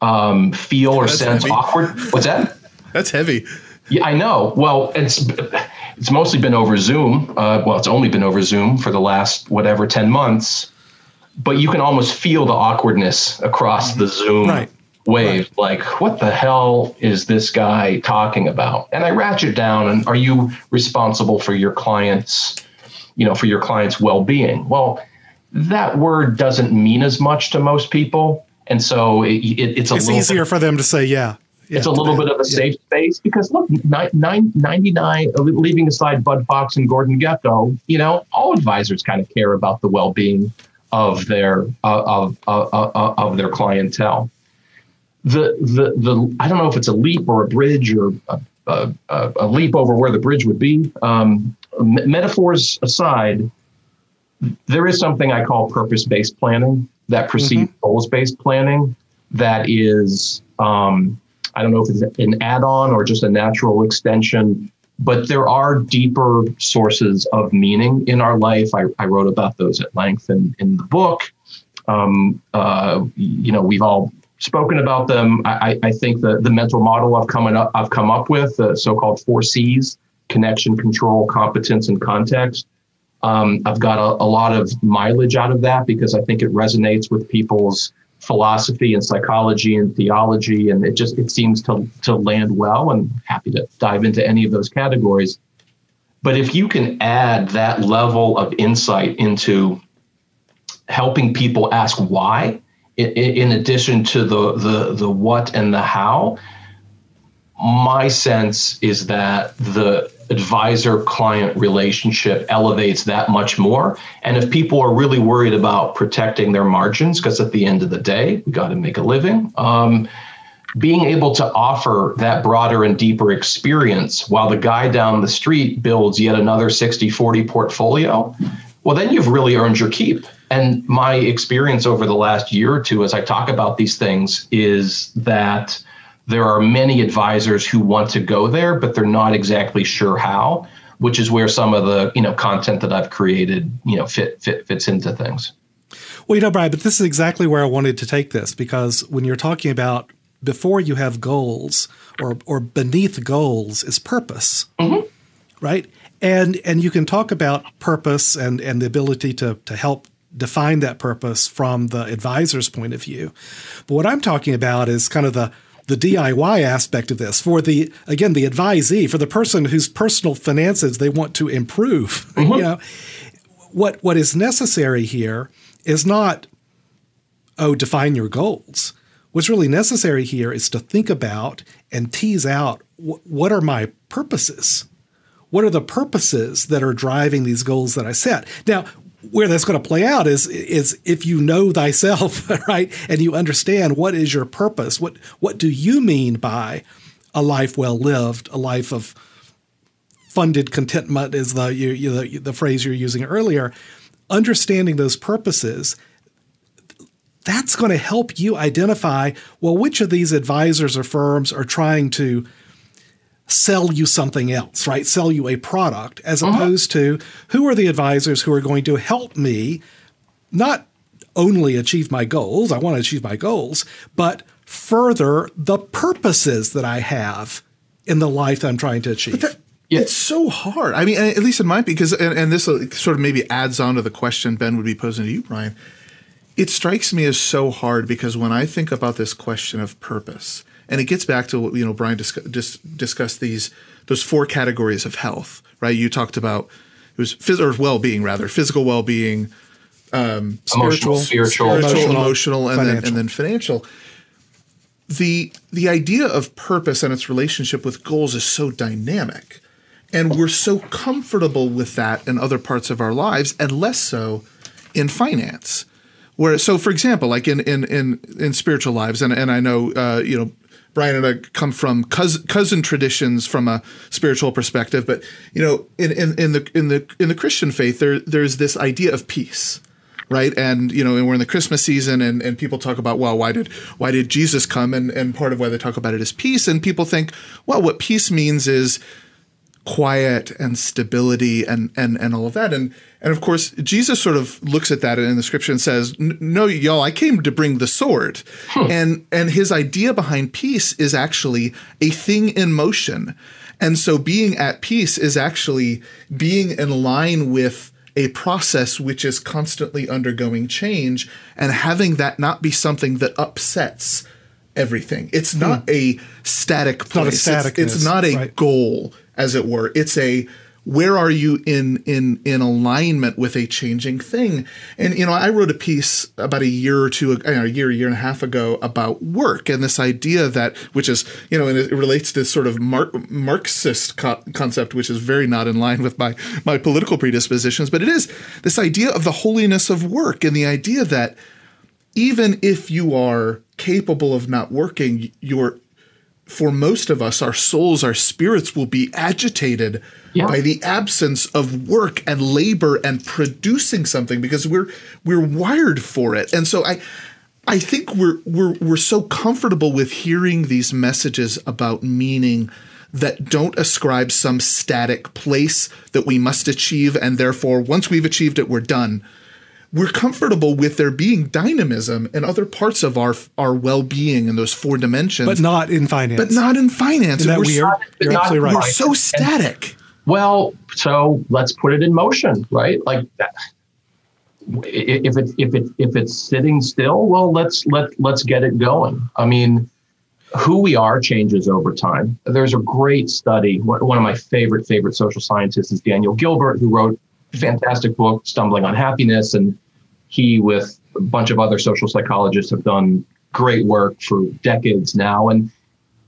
um, feel or That's sense heavy. awkward. What's that? That's heavy. Yeah, I know. Well, it's, it's mostly been over Zoom. Uh, well, it's only been over Zoom for the last whatever 10 months but you can almost feel the awkwardness across the Zoom right. wave. Right. Like, what the hell is this guy talking about? And I ratchet down. And are you responsible for your clients? You know, for your clients' well-being. Well, that word doesn't mean as much to most people, and so it, it, it's a it's easier bit, for them to say, yeah. Yeah, it's a little bit of a safe yeah. space because look, nine, nine, 99, uh, leaving aside Bud Fox and Gordon Gekko, you know, all advisors kind of care about the well-being of their uh, of, uh, uh, of their clientele. The, the the I don't know if it's a leap or a bridge or a, a, a leap over where the bridge would be. Um, metaphors aside, there is something I call purpose based planning that precedes mm-hmm. goals based planning. That is, um, I don't know if it's an add on or just a natural extension but there are deeper sources of meaning in our life. I, I wrote about those at length in, in the book. Um, uh, you know, we've all spoken about them. I, I think the, the mental model I've come up, I've come up with, the so-called four C's: connection, control, competence, and context. Um, I've got a, a lot of mileage out of that because I think it resonates with people's philosophy and psychology and theology, and it just it seems to to land well. And happy to dive into any of those categories. But if you can add that level of insight into helping people ask why, in addition to the the the what and the how, my sense is that the advisor client relationship elevates that much more. And if people are really worried about protecting their margins, because at the end of the day, we got to make a living. Um, being able to offer that broader and deeper experience while the guy down the street builds yet another 60 40 portfolio, well, then you've really earned your keep. And my experience over the last year or two, as I talk about these things, is that there are many advisors who want to go there, but they're not exactly sure how, which is where some of the you know content that I've created you know fit, fit fits into things. Well, you know, Brian, but this is exactly where I wanted to take this because when you're talking about before you have goals or or beneath goals is purpose, mm-hmm. right? And and you can talk about purpose and and the ability to to help define that purpose from the advisor's point of view. But what I'm talking about is kind of the the DIY aspect of this for the again the advisee for the person whose personal finances they want to improve. Mm-hmm. You know, what what is necessary here is not oh define your goals. What's really necessary here is to think about and tease out wh- what are my purposes. What are the purposes that are driving these goals that I set? Now, where that's going to play out is is if you know thyself, right, and you understand what is your purpose. What what do you mean by a life well lived, a life of funded contentment is the you, you, the, the phrase you're using earlier. Understanding those purposes, that's going to help you identify well which of these advisors or firms are trying to sell you something else, right? Sell you a product, as uh-huh. opposed to who are the advisors who are going to help me not only achieve my goals, I want to achieve my goals, but further the purposes that I have in the life that I'm trying to achieve. That, yeah. It's so hard. I mean, at least it might be because, and, and this sort of maybe adds on to the question Ben would be posing to you, Brian. It strikes me as so hard because when I think about this question of purpose, and it gets back to what you know Brian dis- dis- discussed these those four categories of health, right? You talked about it was phys- or well-being rather, physical well-being, um, emotional, spiritual, spiritual, emotional, emotional and then and then financial. The the idea of purpose and its relationship with goals is so dynamic, and we're so comfortable with that in other parts of our lives, and less so in finance. Where so, for example, like in in in in spiritual lives, and and I know uh, you know Brian and I come from cousin, cousin traditions from a spiritual perspective, but you know, in, in, in the in the in the Christian faith, there there's this idea of peace, right? And you know, and we're in the Christmas season, and, and people talk about, well, why did why did Jesus come? And and part of why they talk about it is peace, and people think, well, what peace means is quiet and stability and and and all of that and and of course jesus sort of looks at that in the scripture and says no y'all i came to bring the sword hmm. and and his idea behind peace is actually a thing in motion and so being at peace is actually being in line with a process which is constantly undergoing change and having that not be something that upsets everything. It's not hmm. a static place. Not a it's, it's, not a right. goal as it were. It's a where are you in in in alignment with a changing thing? And you know, I wrote a piece about a year or two, uh, a year, a year and a half ago about work and this idea that, which is you know, and it relates to this sort of Mar- Marxist co- concept, which is very not in line with my my political predispositions. But it is this idea of the holiness of work and the idea that even if you are capable of not working, you're for most of us, our souls, our spirits will be agitated yeah. by the absence of work and labor and producing something because we're we're wired for it. And so I I think we're we're we're so comfortable with hearing these messages about meaning that don't ascribe some static place that we must achieve and therefore once we've achieved it we're done we're comfortable with there being dynamism in other parts of our our well-being in those four dimensions. But not in finance. But not in finance. That we're, weird? So, You're absolutely right. we're so static. Well so let's put it in motion right? Like that if it if it if it's sitting still well let's let let's get it going. I mean who we are changes over time. There's a great study one of my favorite favorite social scientists is daniel gilbert who wrote a fantastic book stumbling on happiness and he, with a bunch of other social psychologists, have done great work for decades now. And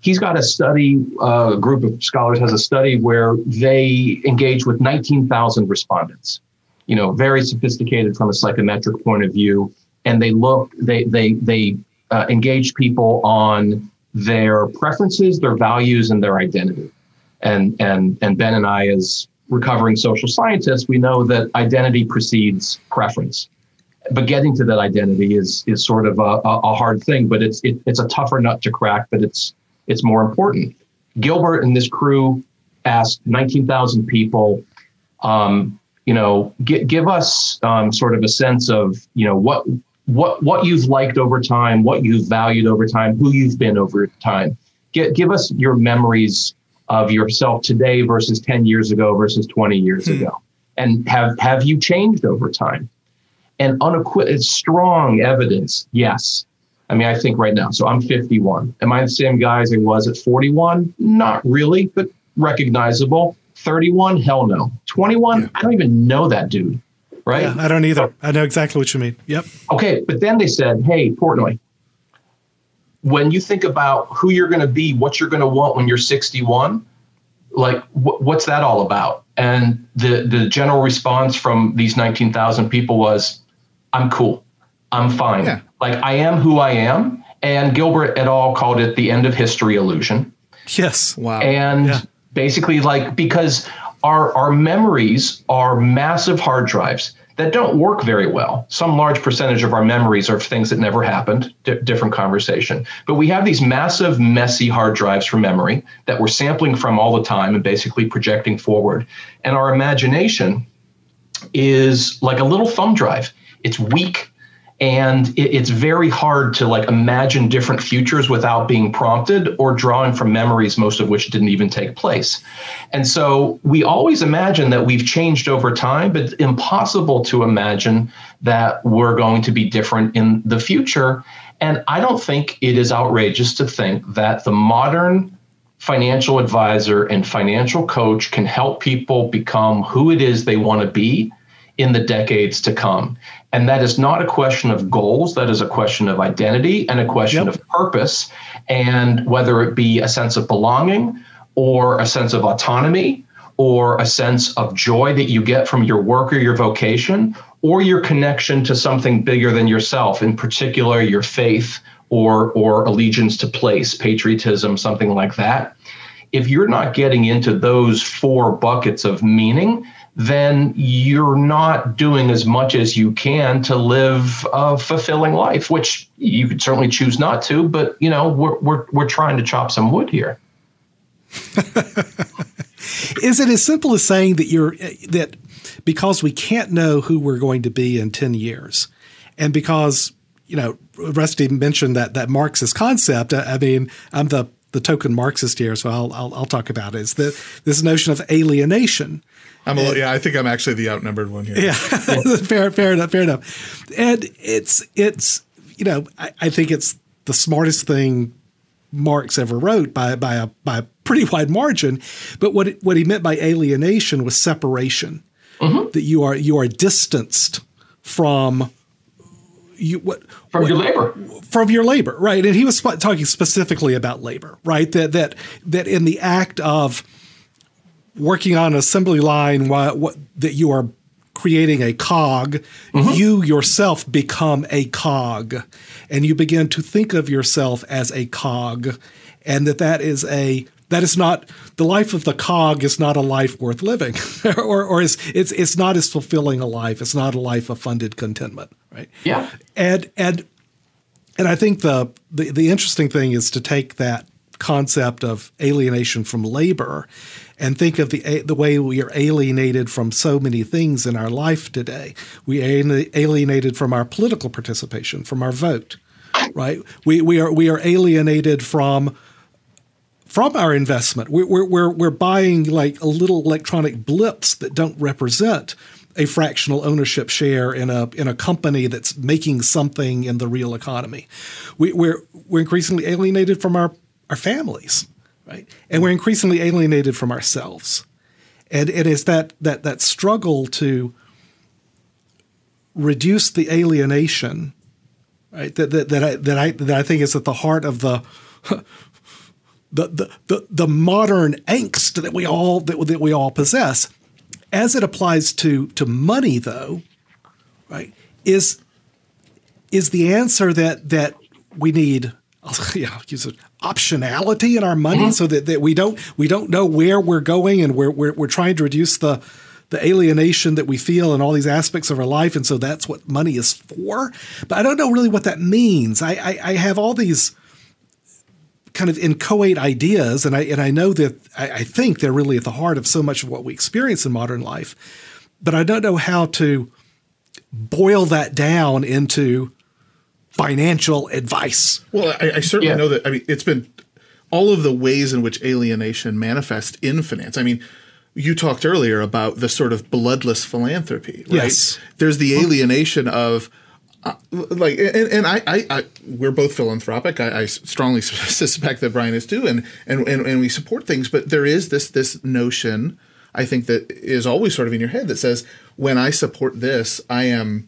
he's got a study, uh, a group of scholars has a study where they engage with 19,000 respondents, you know, very sophisticated from a psychometric point of view. And they look, they, they, they uh, engage people on their preferences, their values, and their identity. And, and, and Ben and I, as recovering social scientists, we know that identity precedes preference. But getting to that identity is is sort of a, a hard thing, but it's it, it's a tougher nut to crack, but it's it's more important. Gilbert and this crew asked 19,000 people, um, you know, g- give us um, sort of a sense of, you know, what what what you've liked over time, what you've valued over time, who you've been over time. G- give us your memories of yourself today versus 10 years ago versus 20 years hmm. ago, and have have you changed over time? And unequivocal, strong evidence, yes, I mean, I think right now, so I'm 51. Am I the same guy as I was at 41? Not really, but recognizable. 31? Hell no. 21? Yeah. I don't even know that dude. Right? Yeah, I don't either. I know exactly what you mean. Yep. Okay, but then they said, hey, Portnoy, when you think about who you're going to be, what you're going to want when you're 61, like wh- what's that all about? And the the general response from these 19,000 people was, I'm cool. I'm fine. Yeah. Like I am who I am. And Gilbert et al. called it the end of history illusion. Yes. Wow. And yeah. basically, like, because our, our memories are massive hard drives that don't work very well. Some large percentage of our memories are things that never happened, D- different conversation. But we have these massive, messy hard drives for memory that we're sampling from all the time and basically projecting forward. And our imagination is like a little thumb drive. It's weak, and it, it's very hard to like imagine different futures without being prompted or drawing from memories most of which didn't even take place and so we always imagine that we've changed over time but it's impossible to imagine that we're going to be different in the future and i don't think it is outrageous to think that the modern financial advisor and financial coach can help people become who it is they want to be in the decades to come. And that is not a question of goals, that is a question of identity and a question yep. of purpose. And whether it be a sense of belonging or a sense of autonomy or a sense of joy that you get from your work or your vocation or your connection to something bigger than yourself, in particular your faith or, or allegiance to place, patriotism, something like that. If you're not getting into those four buckets of meaning, then you're not doing as much as you can to live a fulfilling life, which you could certainly choose not to, but you know, we're we're we're trying to chop some wood here. Is it as simple as saying that you're that because we can't know who we're going to be in 10 years and because you know Rusty mentioned that that Marxist concept I mean I'm the the token Marxist here so I'll I'll, I'll talk about it is that this notion of alienation I'm a, yeah, I think I'm actually the outnumbered one here. Yeah, fair, fair enough, fair enough. And it's it's you know I, I, think it's the smartest thing Marx ever wrote by by a by a pretty wide margin. But what it, what he meant by alienation was separation. Mm-hmm. That you are you are distanced from you what from what, your labor. From your labor right. And he was talking specifically about labor right. That that that in the act of working on an assembly line what, what, that you are creating a cog, mm-hmm. you yourself become a cog, and you begin to think of yourself as a cog, and that that is a that is not the life of the cog is not a life worth living, or or is it's it's not as fulfilling a life. It's not a life of funded contentment, right? Yeah, and and and I think the the, the interesting thing is to take that concept of alienation from labor and think of the the way we are alienated from so many things in our life today. We are alienated from our political participation, from our vote, right? We we are we are alienated from from our investment. We're we're we're buying like a little electronic blips that don't represent a fractional ownership share in a in a company that's making something in the real economy. We, we're we're increasingly alienated from our our families right? And we're increasingly alienated from ourselves. And it is that that that struggle to reduce the alienation, right? That that, that I that I that I think is at the heart of the the, the, the, the modern angst that we all that, that we all possess. As it applies to to money, though, right, is is the answer that that we need yeah, use it, optionality in our money mm-hmm. so that, that we don't we don't know where we're going and we're, we're we're trying to reduce the the alienation that we feel in all these aspects of our life, and so that's what money is for. But I don't know really what that means. I I, I have all these kind of inchoate ideas, and I and I know that I, I think they're really at the heart of so much of what we experience in modern life. But I don't know how to boil that down into financial advice. Well, I, I certainly yeah. know that. I mean, it's been all of the ways in which alienation manifests in finance. I mean, you talked earlier about the sort of bloodless philanthropy, right? Yes. There's the alienation of uh, like and, and I, I, I, we're both philanthropic I, I, strongly suspect that brian is too and, and and and we support things but there is this this notion i think that is always sort of in your head that says when i support this i am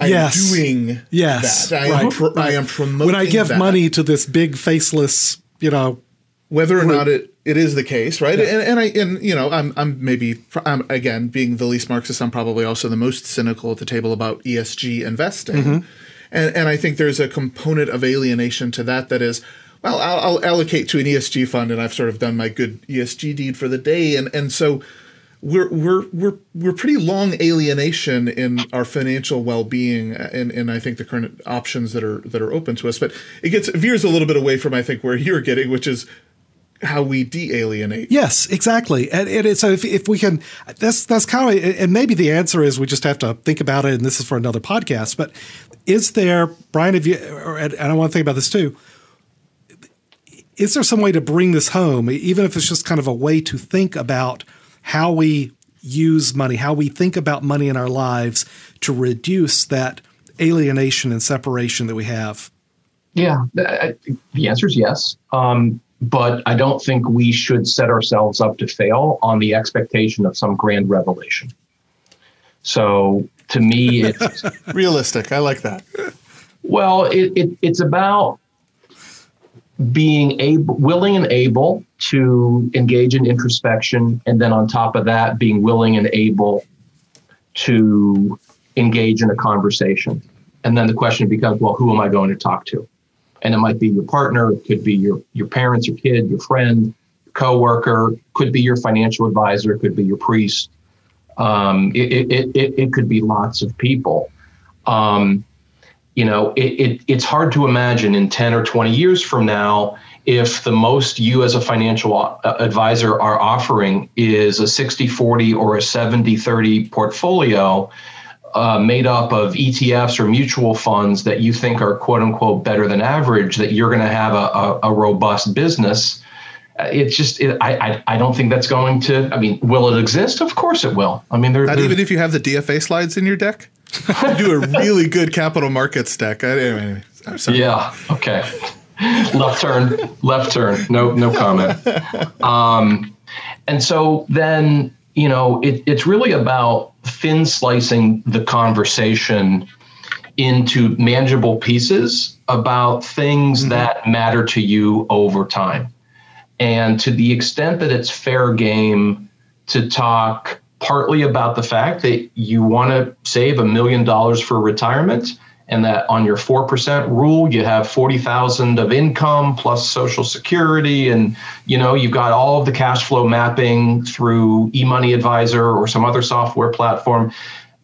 I'm yes. doing yes. that. I, right. am pro- I am promoting. When I give that. money to this big faceless, you know, whether or not it, it is the case, right? Yeah. And, and I and you know I'm I'm maybe I'm again being the least Marxist. I'm probably also the most cynical at the table about ESG investing, mm-hmm. and and I think there's a component of alienation to that that is. Well, I'll, I'll allocate to an ESG fund, and I've sort of done my good ESG deed for the day, and and so we're we're we're we're pretty long alienation in our financial well-being and and I think the current options that are that are open to us but it gets veers a little bit away from I think where you're getting which is how we de-alienate. Yes, exactly. And, and so if, if we can, that's that's kind of, and maybe the answer is we just have to think about it. And this is for another podcast. But is there, Brian? If you, and I want to think about this too. Is there some way to bring this home, even if it's just kind of a way to think about how we use money, how we think about money in our lives to reduce that alienation and separation that we have? Yeah, the answer is yes. Um, but I don't think we should set ourselves up to fail on the expectation of some grand revelation. So to me, it's realistic. I like that. Well, it, it, it's about being able, willing and able to engage in introspection, and then on top of that, being willing and able to engage in a conversation. And then the question becomes, well, who am I going to talk to? And it might be your partner, it could be your your parents, your kid, your friend, coworker, could be your financial advisor, could be your priest. Um, it, it, it, it could be lots of people. Um, you know, it, it, it's hard to imagine in 10 or 20 years from now if the most you as a financial uh, advisor are offering is a 60 40 or a 70 30 portfolio uh, made up of ETFs or mutual funds that you think are quote unquote better than average, that you're going to have a, a, a, robust business. Uh, it's just, it, I, I, I don't think that's going to. I mean, will it exist? Of course it will. I mean, not even if you have the DFA slides in your deck do a really good capital markets deck. I, anyway, yeah. Okay. left turn. Left turn. No. No comment. Um, and so then you know it, it's really about thin slicing the conversation into manageable pieces about things mm-hmm. that matter to you over time. And to the extent that it's fair game to talk partly about the fact that you want to save a million dollars for retirement and that on your 4% rule you have 40,000 of income plus social security and you know you've got all of the cash flow mapping through eMoney Advisor or some other software platform.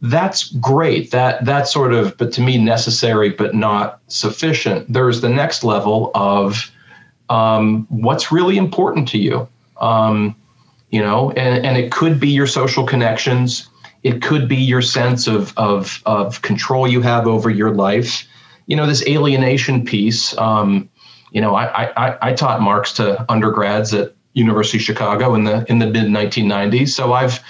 That's great. That that's sort of but to me necessary but not sufficient. There's the next level of um, what's really important to you. Um, you know, and, and it could be your social connections. It could be your sense of, of, of control you have over your life. You know, this alienation piece. Um, you know, I, I, I taught Marx to undergrads at University of Chicago in the in the mid 1990s. So I've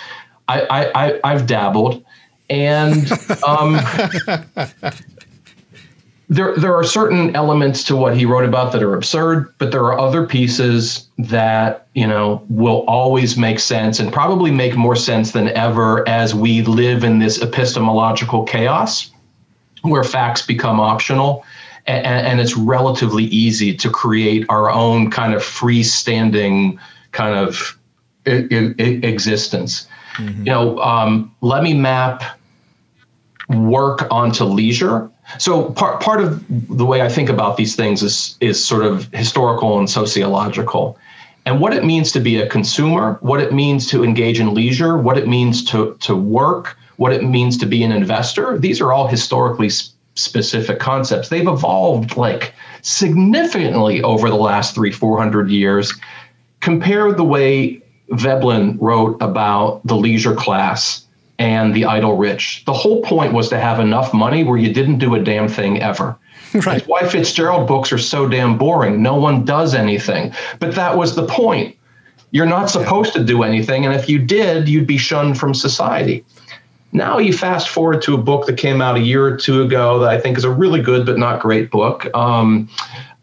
I, I, I've dabbled, and um, there there are certain elements to what he wrote about that are absurd, but there are other pieces that you know will always make sense and probably make more sense than ever as we live in this epistemological chaos where facts become optional and, and it's relatively easy to create our own kind of freestanding kind of I- I- existence. Mm-hmm. You know, um, let me map work onto leisure. So part part of the way I think about these things is is sort of historical and sociological. And what it means to be a consumer, what it means to engage in leisure, what it means to, to work, what it means to be an investor, these are all historically specific concepts. They've evolved like significantly over the last three, 400 years. Compare the way Veblen wrote about the leisure class and the idle rich. The whole point was to have enough money where you didn't do a damn thing ever. Right. That's why Fitzgerald books are so damn boring. No one does anything. But that was the point. You're not supposed to do anything. And if you did, you'd be shunned from society. Now you fast forward to a book that came out a year or two ago that I think is a really good but not great book. Um,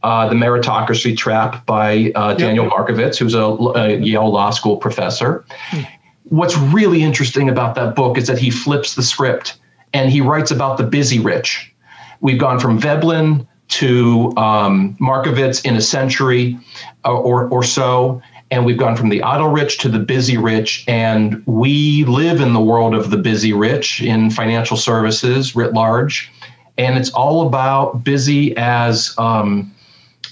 uh, the Meritocracy Trap by uh, Daniel yep. Markovits, who's a, a, Yale Law School professor. Hmm. What's really interesting about that book is that he flips the script and he writes about the busy rich. We've gone from Veblen to um, Markovits in a century uh, or, or so and we've gone from the idle rich to the busy rich and we live in the world of the busy rich in financial services writ large and it's all about busy as um,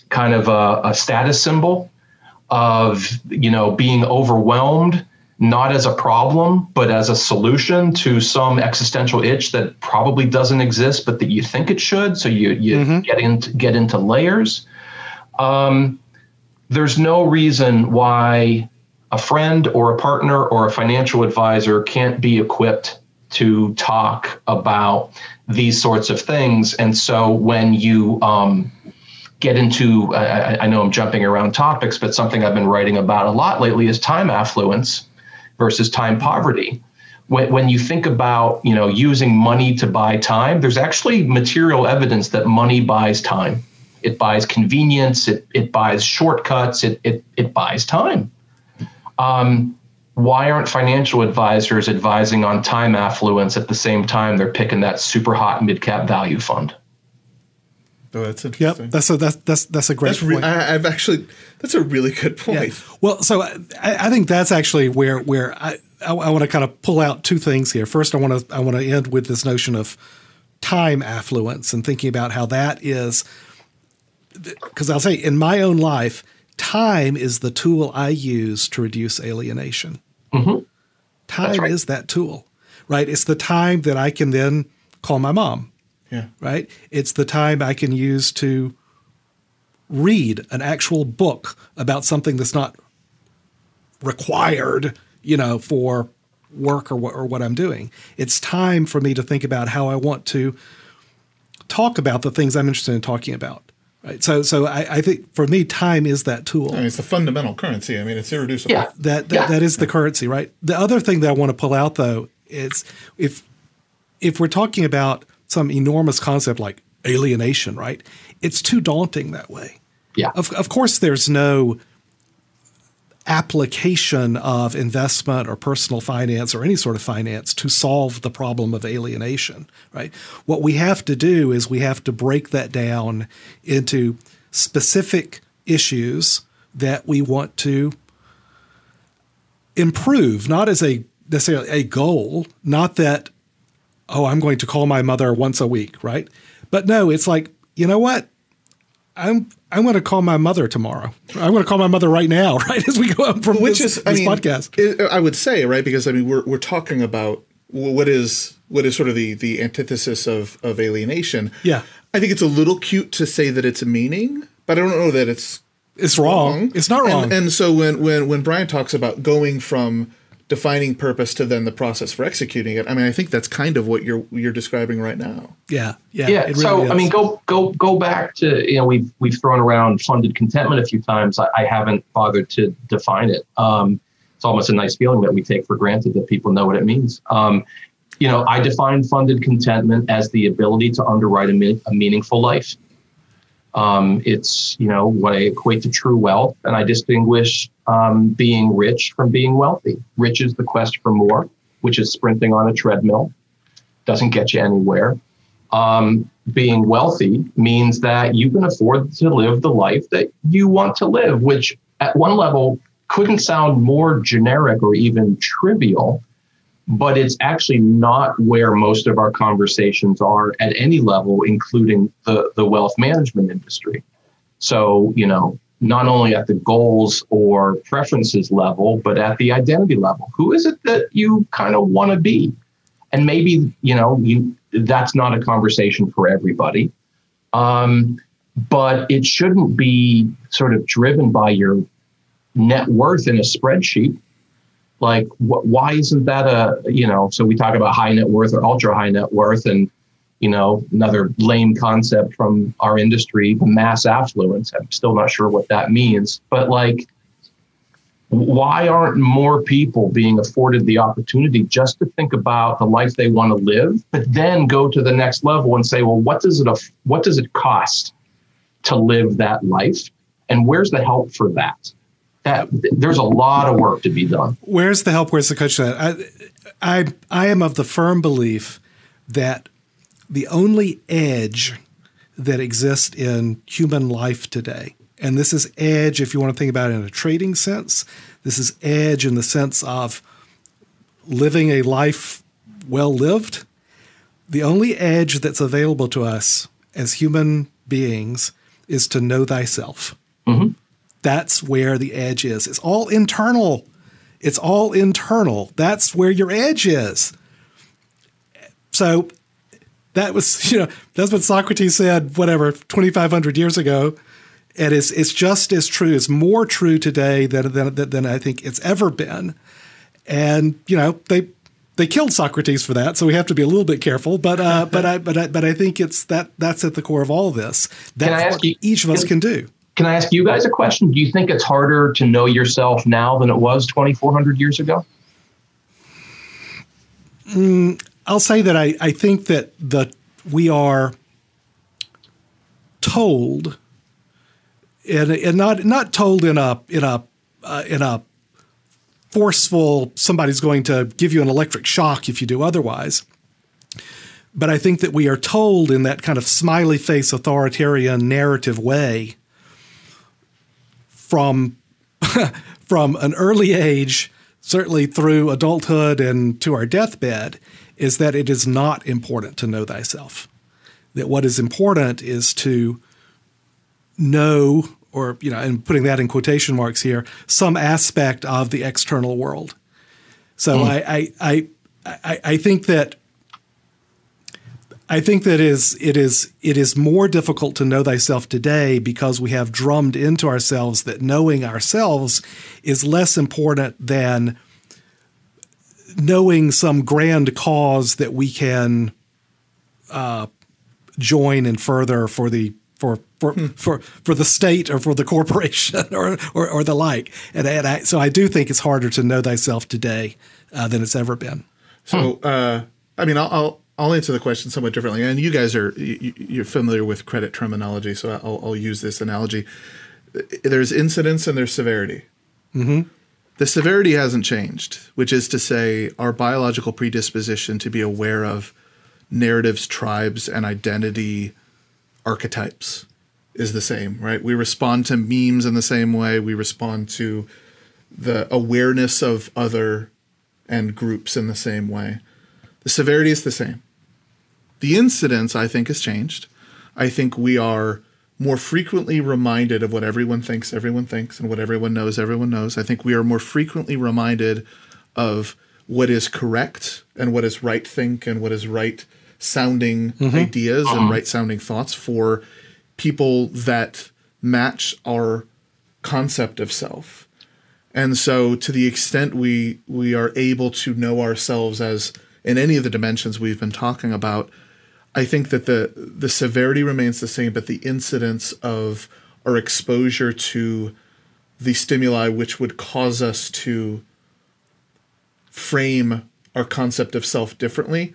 kind of a, a, status symbol of you know being overwhelmed not as a problem but as a solution to some existential itch that probably doesn't exist but that you think it should so you, you mm-hmm. get into get into layers um, there's no reason why a friend or a partner or a financial advisor can't be equipped to talk about these sorts of things. And so when you um, get into, I, I, know I'm jumping around topics, but something I've been writing about a lot lately is time affluence versus time poverty. When, when you think about, you know, using money to buy time, there's actually material evidence that money buys time. It buys convenience. It, it buys shortcuts. It, it, it buys time. Um, why aren't financial advisors advising on time affluence at the same time they're picking that super hot mid cap value fund? Oh, that's interesting. Yep, that's a that's that's that's a great that's re- point. I, have actually that's a really good point. Yeah. Well, so I, I, think that's actually where where I I, I want to kind of pull out two things here. First, I want to I want to end with this notion of time affluence and thinking about how that is because I'll say in my own life, time is the tool I use to reduce alienation. Mm-hmm. Time right. is that tool, right? It's the time that I can then call my mom. Yeah. Right. It's the time I can use to read an actual book about something that's not required, you know, for work or what, or what I'm doing. It's time for me to think about how I want to talk about the things I'm interested in talking about. Right. So, so I, I, think for me, time is that tool. I mean, it's the fundamental currency. I mean, it's irreducible. Yeah. That that, yeah. that is the currency, right? The other thing that I want to pull out though is if if we're talking about some enormous concept like alienation, right? It's too daunting that way. Yeah. Of of course, there's no application of investment or personal finance or any sort of finance to solve the problem of alienation, right? What we have to do is we have to break that down into specific issues that we want to improve, not as a necessarily a goal, not that, oh, I'm going to call my mother once a week, right? But no, it's like, you know what? I'm I'm going to call my mother tomorrow. I'm going to call my mother right now, right as we go up from Which this, is, I this mean, podcast. It, I would say right because I mean we're we're talking about what is what is sort of the the antithesis of of alienation. Yeah, I think it's a little cute to say that it's a meaning, but I don't know that it's it's wrong. wrong. It's not wrong. And, and so when when when Brian talks about going from defining purpose to then the process for executing it. I mean, I think that's kind of what you're you're describing right now. Yeah, yeah, yeah. Really so is. I mean, go go go back to you know we've we've thrown around funded contentment a few times. I, I haven't bothered to define it. Um, it's almost a nice feeling that we take for granted that people know what it means. Um, you know, I define funded contentment as the ability to underwrite a, mi- a meaningful life. Um, it's you know what I equate to true wealth, and I distinguish um, being rich from being wealthy. Rich is the quest for more, which is sprinting on a treadmill, doesn't get you anywhere. Um, being wealthy means that you can afford to live the life that you want to live, which at one level couldn't sound more generic or even trivial, but it's actually not where most of our conversations are at any level, including the, the wealth management industry. So, you know, not only at the goals or preferences level, but at the identity level. Who is it that you kind of want to be? And maybe, you know, you, that's not a conversation for everybody. Um, but it shouldn't be sort of driven by your net worth in a spreadsheet. Like, wh- why isn't that a, you know, so we talk about high net worth or ultra high net worth, and, you know, another lame concept from our industry, mass affluence. I'm still not sure what that means, but like, why aren't more people being afforded the opportunity just to think about the life they want to live, but then go to the next level and say, well, what does it what does it cost to live that life, and where's the help for that? That there's a lot of work to be done. Where's the help? Where's the coach? I, I I am of the firm belief that the only edge that exists in human life today and this is edge if you want to think about it in a trading sense. This is edge in the sense of living a life well lived. The only edge that's available to us as human beings is to know thyself. Mm-hmm. That's where the edge is. It's all internal. It's all internal. That's where your edge is. So that was, you know, that's what Socrates said, whatever, 2,500 years ago and it's it's just as true. It's more true today than than, than I think it's ever been. And you know they they killed Socrates for that, so we have to be a little bit careful. But uh, but I but I but I think it's that that's at the core of all of this. That's what you, each of us can do. Can I ask you guys a question? Do you think it's harder to know yourself now than it was 2,400 years ago? Mm, I'll say that I, I think that the we are told and, and not not told in a in a uh, in a forceful somebody's going to give you an electric shock if you do otherwise. But I think that we are told in that kind of smiley face authoritarian narrative way from from an early age, certainly through adulthood and to our deathbed, is that it is not important to know thyself. That what is important is to know or you know, and putting that in quotation marks here, some aspect of the external world. So mm. I, I, I, I think that I think that is it is it is more difficult to know thyself today because we have drummed into ourselves that knowing ourselves is less important than knowing some grand cause that we can uh, join and further for the for for, hmm. for for the state or for the corporation or or, or the like. And, and I, so I do think it's harder to know thyself today uh, than it's ever been. So hmm. uh, I mean, I'll, I'll, I'll answer the question somewhat differently. And you guys are you, are familiar with credit terminology, so I'll, I'll, use this analogy. There's incidence and there's severity. Mm-hmm. The severity hasn't changed, which is to say, our biological predisposition to be aware of narratives, tribes, and identity archetypes is the same, right? We respond to memes in the same way. We respond to the awareness of other and groups in the same way. The severity is the same. The incidence, I think, has changed. I think we are more frequently reminded of what everyone thinks everyone thinks and what everyone knows everyone knows. I think we are more frequently reminded of what is correct and what is right think and what is right sounding mm-hmm. ideas and uh-huh. right sounding thoughts for people that match our concept of self. And so to the extent we we are able to know ourselves as in any of the dimensions we've been talking about, I think that the the severity remains the same, but the incidence of our exposure to the stimuli which would cause us to frame our concept of self differently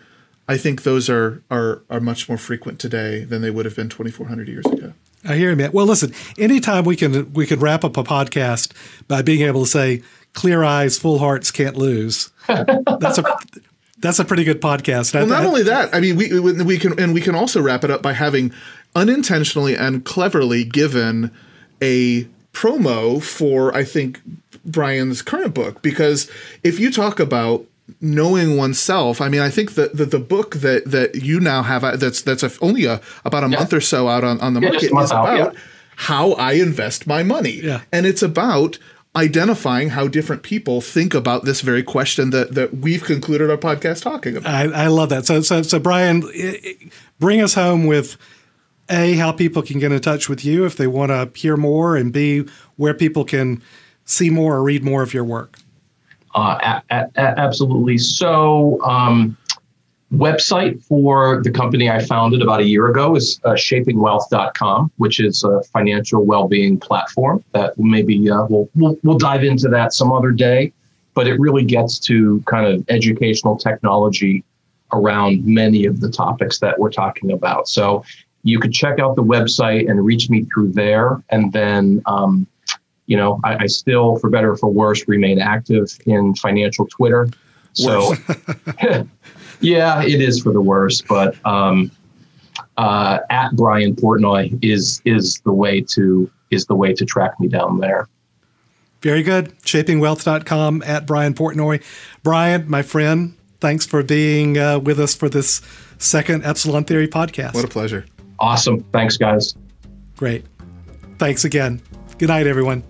I think those are are are much more frequent today than they would have been 2,400 years ago. I hear you, man. Well, listen. Anytime we can we can wrap up a podcast by being able to say "clear eyes, full hearts can't lose." That's a that's a pretty good podcast. Well, not only that, I mean, we we can and we can also wrap it up by having unintentionally and cleverly given a promo for I think Brian's current book because if you talk about knowing oneself i mean i think that the, the book that that you now have uh, that's that's a, only a about a yeah. month or so out on, on the yeah, market is about yeah. how i invest my money yeah. and it's about identifying how different people think about this very question that that we've concluded our podcast talking about. I, I love that. So so so brian bring us home with a how people can get in touch with you if they want to hear more and b where people can see more or read more of your work. Uh, a- a- absolutely. So, um, website for the company I founded about a year ago is uh, shapingwealth.com, which is a financial well-being platform that maybe uh, we'll, we'll, we'll dive into that some other day. But it really gets to kind of educational technology around many of the topics that we're talking about. So you could check out the website and reach me through there, and then um, you know, I, I, still, for better or for worse, remain active in financial Twitter. So, yeah, it is for the worse. But um, uh, at Brian Portnoy is is the way to is the way to track me down there. Very good. Shapingwealth.com at Brian Portnoy. Brian, my friend, thanks for being uh, with us for this second Epsilon Theory podcast. What a pleasure. Awesome. Thanks, guys. Great. Thanks again. Good night, everyone.